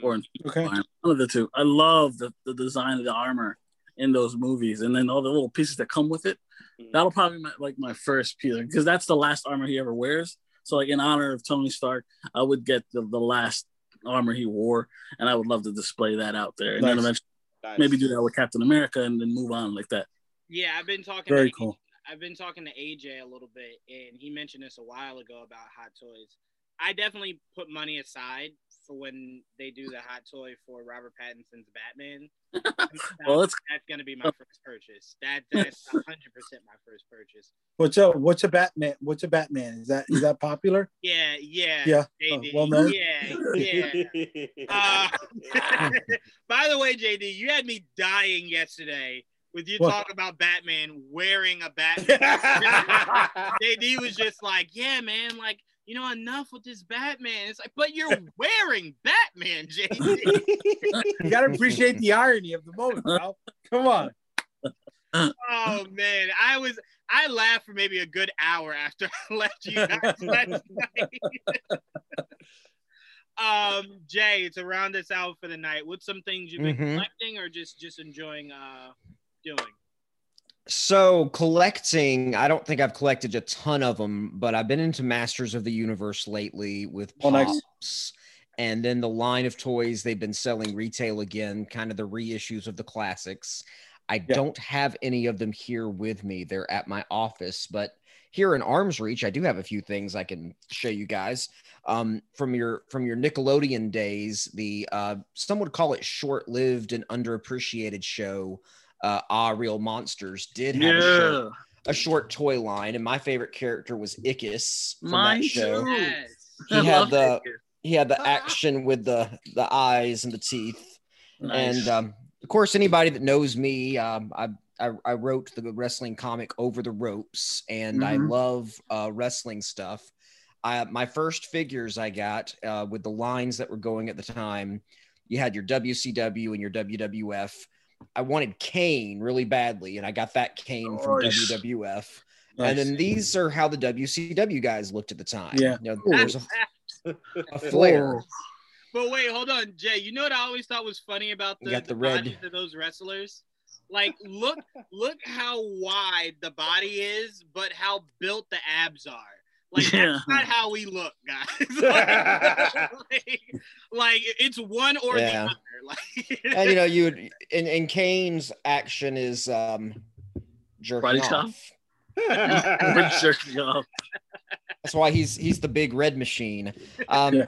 or Okay. Iron- one of the two. I love the, the design of the armor in those movies and then all the little pieces that come with it. Mhm. that'll probably be my, like my first piece because that's the last armor he ever wears. So like in honor of tony stark i would get the, the last armor he wore and i would love to display that out there and then eventually Nice. maybe do that with Captain America and then move on like that. Yeah, I've been talking. Very to, cool. I've been talking to AJ a little bit, and he mentioned this a while ago about hot toys. I definitely put money aside for when they do the hot toy for Robert Pattinson's Batman. <laughs> Well, it's that's gonna be my first purchase. That that's <laughs> hundred percent my first purchase. What's a what's a Batman? What's a Batman? Is that is that popular? Yeah, yeah, Yeah, JD. uh, well known. Yeah, yeah. <laughs> Uh, by the way, JD, you had me dying yesterday with you What? talking about Batman wearing a Batman. JD was just like, "Yeah, man, like you know, enough with this Batman." It's like, but you're <laughs> wearing Batman, JD. <laughs> You got to appreciate the irony of the moment, bro. Come on. oh man, I was I laughed for maybe a good hour after <laughs> I left you guys last night. um, Jay, to round us out for the night, what's some things you've been Mhm. collecting or just just enjoying uh doing? So collecting, I don't think I've collected a ton of them, but I've been into Masters of the Universe lately with Oh, nice. pops. And then the line of toys they've been selling retail again, kind of the reissues of the classics. I Yeah. don't have any of them here with me. They're at my office, but here in arm's reach, I do have a few things I can show you guys. Um, from your from your Nickelodeon days, the uh, some would call it short-lived and underappreciated show uh, Ah Real Monsters did have a, short, a short toy line, and my favorite character was Ickis from Mine that show. Yes. He I had the that kid. he had the action with the the eyes and the teeth, Nice. and um, of course, anybody that knows me, um, I, I I wrote the wrestling comic Over the Ropes, and I Mhm. love uh, wrestling stuff. I, my first figures I got uh, with the lines that were going at the time, you had your WCW and your WWF. I wanted Kane really badly, and I got that Kane from WWF. Nice. And then these are how the WCW guys looked at the time. Yeah. You know, there was a, <laughs> a flare. But wait, hold on, Jay. You know what I always thought was funny about the, got the the red- bodies of those wrestlers? Like, look, look how wide the body is, but how built the abs are. Like Yeah. that's not how we look, guys. like, <laughs> <laughs> like, like, it's one or Yeah. the other. <laughs> Like, and you know, you would and, and Kane's action is um jerking Body off. We're jerking off. That's why he's he's the big red machine. Um, Yeah.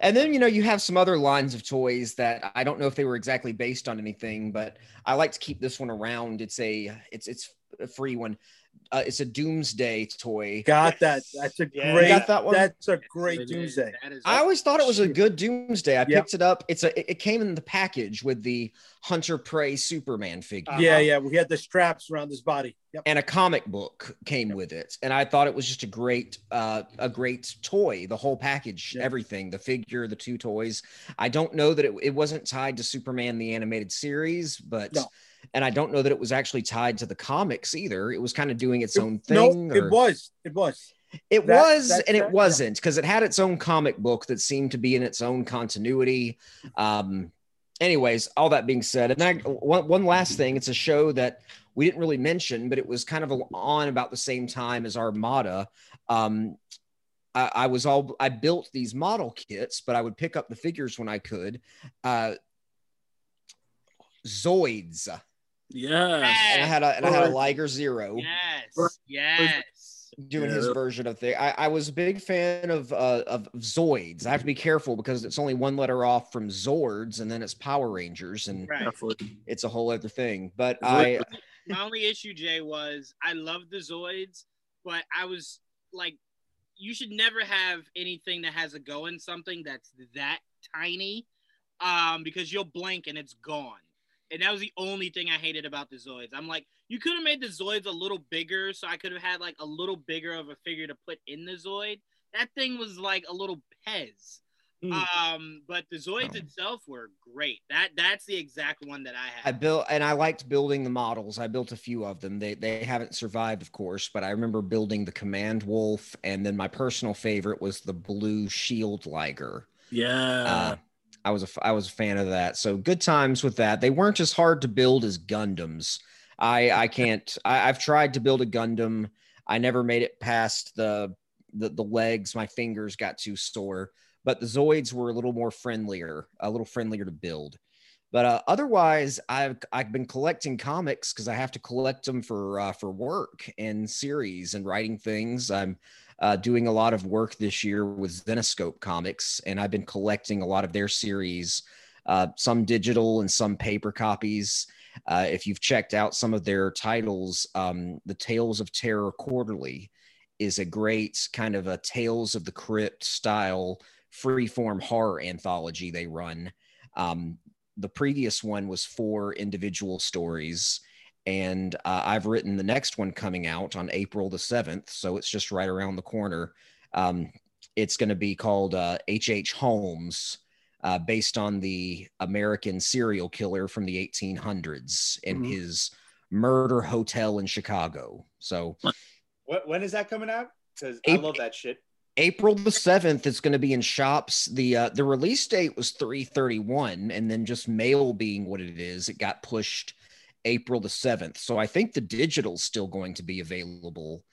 And then you know you have some other lines of toys that I don't know if they were exactly based on anything, but I like to keep this one around. It's a it's it's a free one. Uh, it's a Doomsday toy. Got that. That's a great. You got that one? That's a great It is. Doomsday. That is I always thought it was a good Doomsday. I Yep. picked it up. It's a. It it came in the package with the Hunter Prey Superman figure. Uh-huh. Yeah, yeah. We had the straps around his body. Yep. and a comic book came with it and i thought it was just a great uh a great toy the whole package Yeah. everything the figure the two toys i don't know that it, it wasn't tied to superman the animated series but No. And i don't know that it was actually tied to the comics either it was kind of doing its own thing. No, thing it was. It was. it That- was that's and that- it wasn't because it had its own comic book that seemed to be in its own continuity. Um, anyways, all that being said, and I, one, one last thing, it's a show that we didn't really mention, but it was kind of on about the same time as Armada. Um, I, I was all I built these model kits, but I would pick up the figures when I could. Uh, Zoids, Yeah. and I had a and I had a Liger Zero Yes. Yes. doing Yeah. his version of thing. I, I was a big fan of uh, of Zoids. I have to be careful because it's only one letter off from Zords, and then it's Power Rangers, and Right. It's a whole other thing. But I My only issue, Jay, was I love the Zoids, but I was like, you should never have anything that has a go in something that's that tiny, um, because you'll blink and it's gone. And that was the only thing I hated about the Zoids. I'm like, you could have made the Zoids a little bigger, so I could have had like a little bigger of a figure to put in the Zoid. That thing was like a little Pez. Hmm. Um, but the Zoids Oh. itself were great. That that's the exact one that I had. I built and I liked building the models. I built a few of them. They they haven't survived, of course, but I remember building the Command Wolf, and then my personal favorite was the Blue Shield Liger. Yeah. Uh, I was a I was a fan of that. So good times with that. They weren't as hard to build as Gundams. I I can't. I, I've tried to build a Gundam. I never made it past the the, the legs. My fingers got too sore. But the Zoids were a little more friendlier, a little friendlier to build. But uh, otherwise, I've I've been collecting comics because I have to collect them for uh, for work and series and writing things. I'm uh, doing a lot of work this year with Zenescope Comics, and I've been collecting a lot of their series, uh, some digital and some paper copies. Uh, if you've checked out some of their titles, um, the Tales of Terror Quarterly is a great kind of a Tales of the Crypt style freeform horror anthology they run. Um, the previous one was four individual stories and uh, I've written the next one coming out on April the 7th. So it's just right around the corner. Um, it's going to be called uh, H.H. Holmes, uh, based on the American serial killer from the 1800s and Mhm. his murder hotel in Chicago. So What, when is that coming out? Because I love that shit. April the 7th it's going to be in shops. The uh, the release date was 331 and then just mail being what it is, it got pushed April the 7th. So I think the digital's still going to be available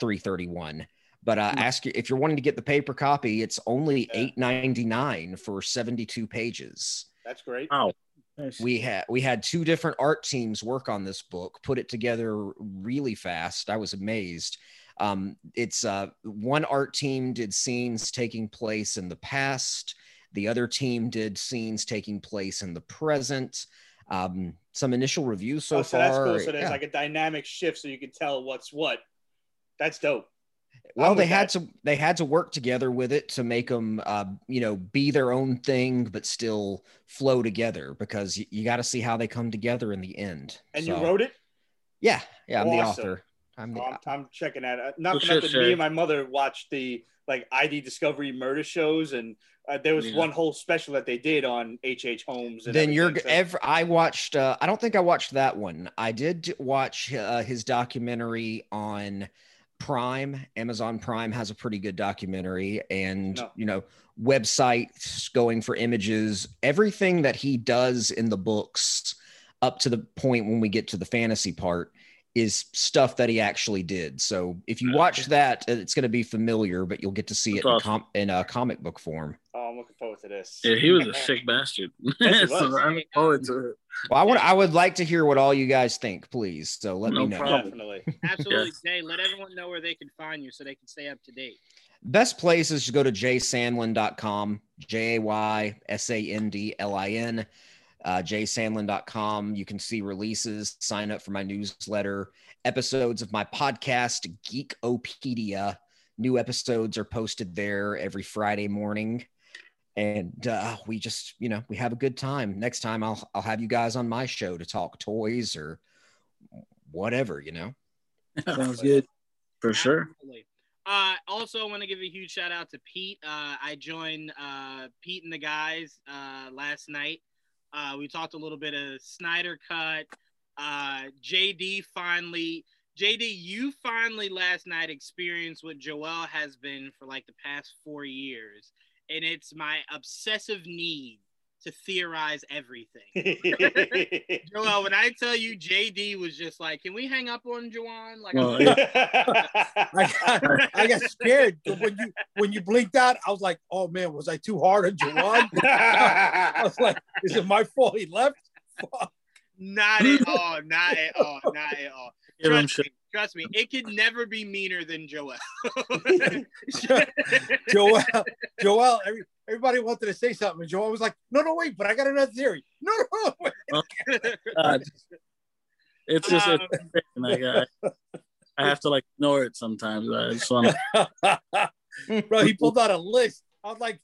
331. But uh, Hmm. ask you if you're wanting to get the paper copy, it's only Yeah. 8.99 for 72 pages. That's great. Wow. Nice. We had we had two different art teams work on this book, put it together really fast. I was amazed. Um, it's uh, one art team did scenes taking place in the past. The other team did scenes taking place in the present. Um, some initial reviews so oh, so far. that's cool. So there's yeah. like a dynamic shift, so you can tell what's what. That's dope. well I'm they had that. to they had to work together with it to make them uh, you know be their own thing but still flow together because you, you got to see how they come together in the end And So- you wrote it. yeah yeah i'm the author i'm the I'm, I'm checking that. out. Not for shit, nothing. Shay. Me and my mother watched the like ID Discovery murder shows, and uh, there was Yeah. one whole special that they did on H.H. H. Holmes. And then you're so- ever i watched uh, i don't think i watched that one i did watch uh, his documentary on prime amazon prime has a pretty good documentary and No. you know websites going for images everything that he does in the books up to the point when we get to the fantasy part is stuff that he actually did so if you watch that uh, it's going to be familiar but you'll get to see it That's in, com- in a comic book form Oh, I'm looking forward to this. Yeah, he was a <laughs> sick bastard. <laughs> Yes, so was. I look forward to it. Well, I would I would like to hear what all you guys think, please. So let me know. problem. Definitely. <laughs> Absolutely, Jay. Let everyone know where they can find you so they can stay up to date. Best place is to go to jaysandlin.com, J A Y S A N D L I N. uh, jsandlin.com. You can see releases, sign up for my newsletter, episodes of my podcast, Geekopedia. New episodes are posted there every Friday morning. And uh, we just, you know, we have a good time. Next time I'll I'll have you guys on my show to talk toys or whatever, you know. <laughs> Sounds good. For sure. Absolutely. Uh, also, I want to give a huge shout out to Pete. Uh, I joined uh, Pete and the guys uh, last night. Uh, we talked a little bit of Snyder Cut. Uh, JD finally, JD, you finally last night experienced what Joel has been for like the past four years, and it's my obsessive need to theorize everything. <laughs> <laughs> Joel, when I tell you JD was just like, "Can we hang up on Juwaan?" Like, Well, I'm- I got, I got scared when you when you blinked out. I was like, "Oh man, was I too hard on Juwaan?" <laughs> I was like, "Is it my fault he left?" Not at all, not at all, not at all. Give him Trust shit. me, trust me, it could never be meaner than Joel. Joel, Joel, every, everybody wanted to say something, and Joel was like, "No, no, wait, but I got another theory." <laughs> No, no, wait. Uh, it's just Um, it's, like, I, I have to like ignore it sometimes. I just want to. <laughs> bro, he pulled out a list. I was like,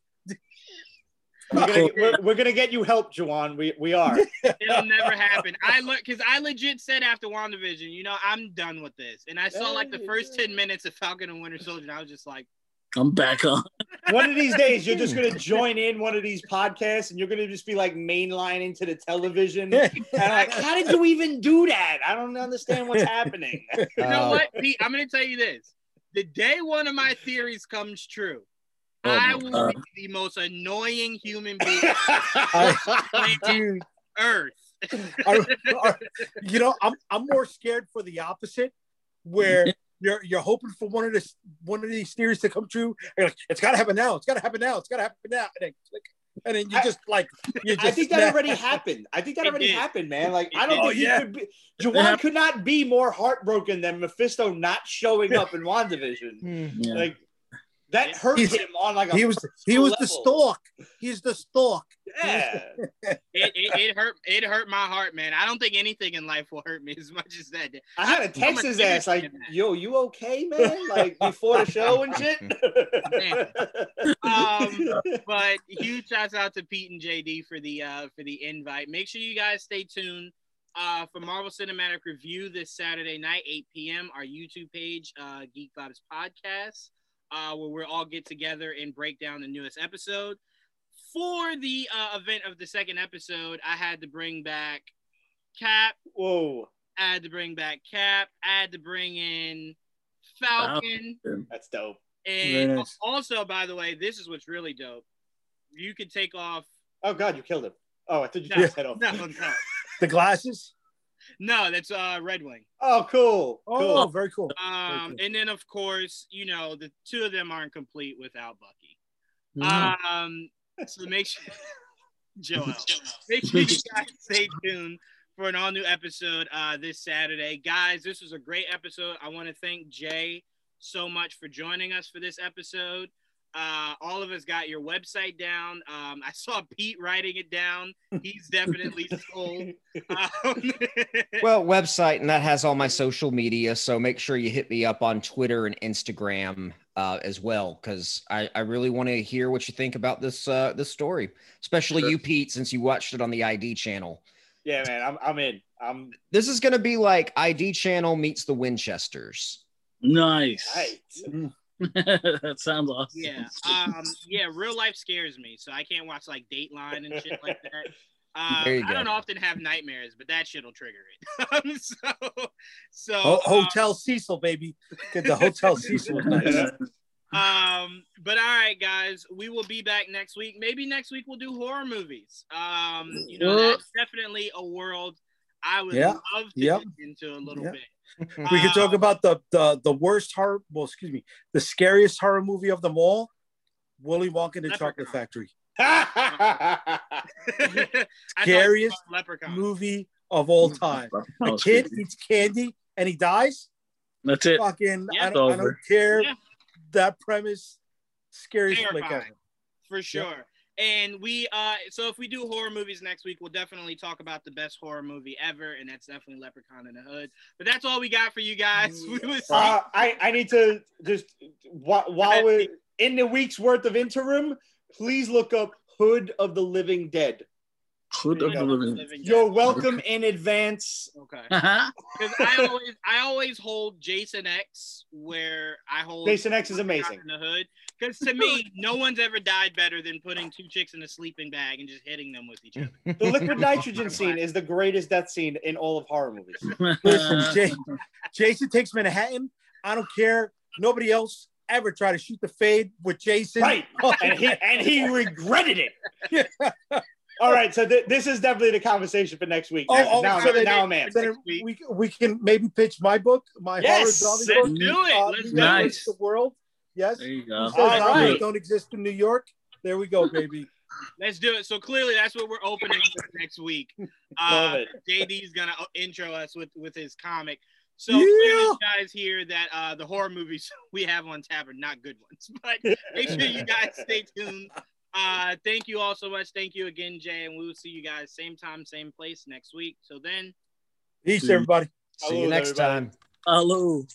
we're, gonna, we're, we're gonna get you help, Juwaan. We we are. <laughs> It'll never happen. I look because I legit said after WandaVision, you know, I'm done with this. And I saw like the first 10 minutes of Falcon and Winter Soldier, and I was just like, I'm back on. One of these days, you're just gonna <laughs> join in one of these podcasts, and you're gonna just be like mainlining to the television. And like, how did you even do that? I don't understand what's happening. <laughs> you know Uh, what, Pete? I'm gonna tell you this. The day one of my theories comes true, Oh I will God. be the most annoying human being on <laughs> dude, Earth. I, I- you know, I'm I'm more scared for the opposite, where you're you're hoping for one of this one of these theories to come true. And you're like, it's got to happen now. It's got to happen now. It's got to happen now. And then, click, and then you I- just like you just I think that snap. already happened. I think that It already did. happened, man. Like I don't did. think Oh, he yeah. could be. Juwaan could not be more heartbroken than Mephisto not showing <laughs> up in WandaVision. hmm. Yeah. Like that hurt He's- him on like a He was he was the level. stalk. He's the stalk. yeah. <laughs> It, it, it hurt it hurt my heart, man. I don't think anything in life will hurt me as much as that. I had a Texas text ass like, energy in that. "Yo, you okay, man?" Like before the show and shit. <laughs> <laughs> Um, but huge shouts out to Pete and JD for the uh for the invite. Make sure you guys stay tuned uh for Marvel Cinematic Review this Saturday night, 8 p.m. Our YouTube page, uh Geek Vibes Podcast, uh, where we'll all get together and break down the newest episode. For the uh, event of the second episode, I had to bring back Cap. Whoa, I had to bring back Cap. I had to bring in Falcon. that's dope. And nice. also, by the way, this is what's really dope. You could take off. Oh God, you killed him. Oh, I thought you No, took his head off. no, no, <laughs> The glasses. No. That's uh, Red Wing. Oh, cool. Oh, Cool. very cool. Um, cool. and then of course, you know, the two of them aren't complete without Bucky. Mhm. Um, so make sure, <laughs> Joel, make sure you guys stay tuned for an all new episode uh, this Saturday, guys. This was a great episode. I want to thank Jay so much for joining us for this episode. Uh, all of us got your website down. Um, I saw Pete writing it down. He's definitely <laughs> sold. <laughs> Um, <laughs> Well, website, and that has all my social media. So make sure you hit me up on Twitter and Instagram uh, as well, because I, I really want to hear what you think about this uh, this story, especially Sure. you, Pete, since you watched it on the ID channel. Yeah, man, I'm I'm in. I'm This is going to be like ID channel meets the Winchesters. Nice. right. <laughs> that sounds awesome. yeah, um, yeah. Real life scares me, so I can't watch like Dateline and shit like that. <laughs> Uh, There you I don't often have nightmares, but that shit'll trigger it. Um, <laughs> so, so Ho- uh, Hotel Cecil, baby. Get the Hotel Cecil. nice. Um, but all right, guys, we will be back next week. Maybe next week we'll do horror movies. Um, you know, What? that's definitely a world I would Yeah, love to yep. get into a little Yep. bit. We could talk Um, about the the the worst horror. Well, excuse me, the scariest horror movie of them all. Willy Wonka and the Chocolate Factory. <laughs> I thought you were Scariest Leprechaun. Movie of all time. That A kid creepy. eats candy and he dies. That's it. Fucking, Yeah, I, don't, I don't care. Yeah. That premise, scariest flick ever. for sure. And we uh so if we do horror movies next week, we'll definitely talk about the best horror movie ever, and that's definitely Leprechaun in the Hood. But that's all we got for you guys. <laughs> We will see. Uh, I, I need to just while, while we're in the week's worth of interim, please look up Hood of the Living Dead. Hood of the living. Living You're Dead. welcome in advance. Okay. <laughs> Uh-huh. Because I always I always hold Jason X where I hold Jason X is amazing. in the hood. Because to me, no one's ever died better than putting two chicks in a sleeping bag and just hitting them with each other. <laughs> The liquid nitrogen scene is the greatest death scene in all of horror movies. <laughs> Listen, Jay, Jason takes Manhattan. I don't care. Nobody else ever try to shoot the fade with Jason. Right. And he and he regretted it. All right, so th- this is definitely the conversation for next week. Oh, now, oh, now, so then- now I'm in. We, we can maybe pitch my book, my Yes, horror zombie let's book. do it. Uh, Let's New do York it. is The world. Yes. There you go. says All zombies right. don't exist in New York? There we go, baby. Let's do it. So clearly, that's what we're opening with next week. <laughs> Love Uh, it. JD's gonna intro us with with his comic. So Yeah. clearly, you guys hear that uh, the horror movies <laughs> we have on tap are not good ones, <laughs> but make sure you guys stay tuned. Uh, thank you all so much. Thank you again, Jay, and we will see you guys same time, same place next week. So then. Peace, everybody. See you Hello, next everybody. time. Hello.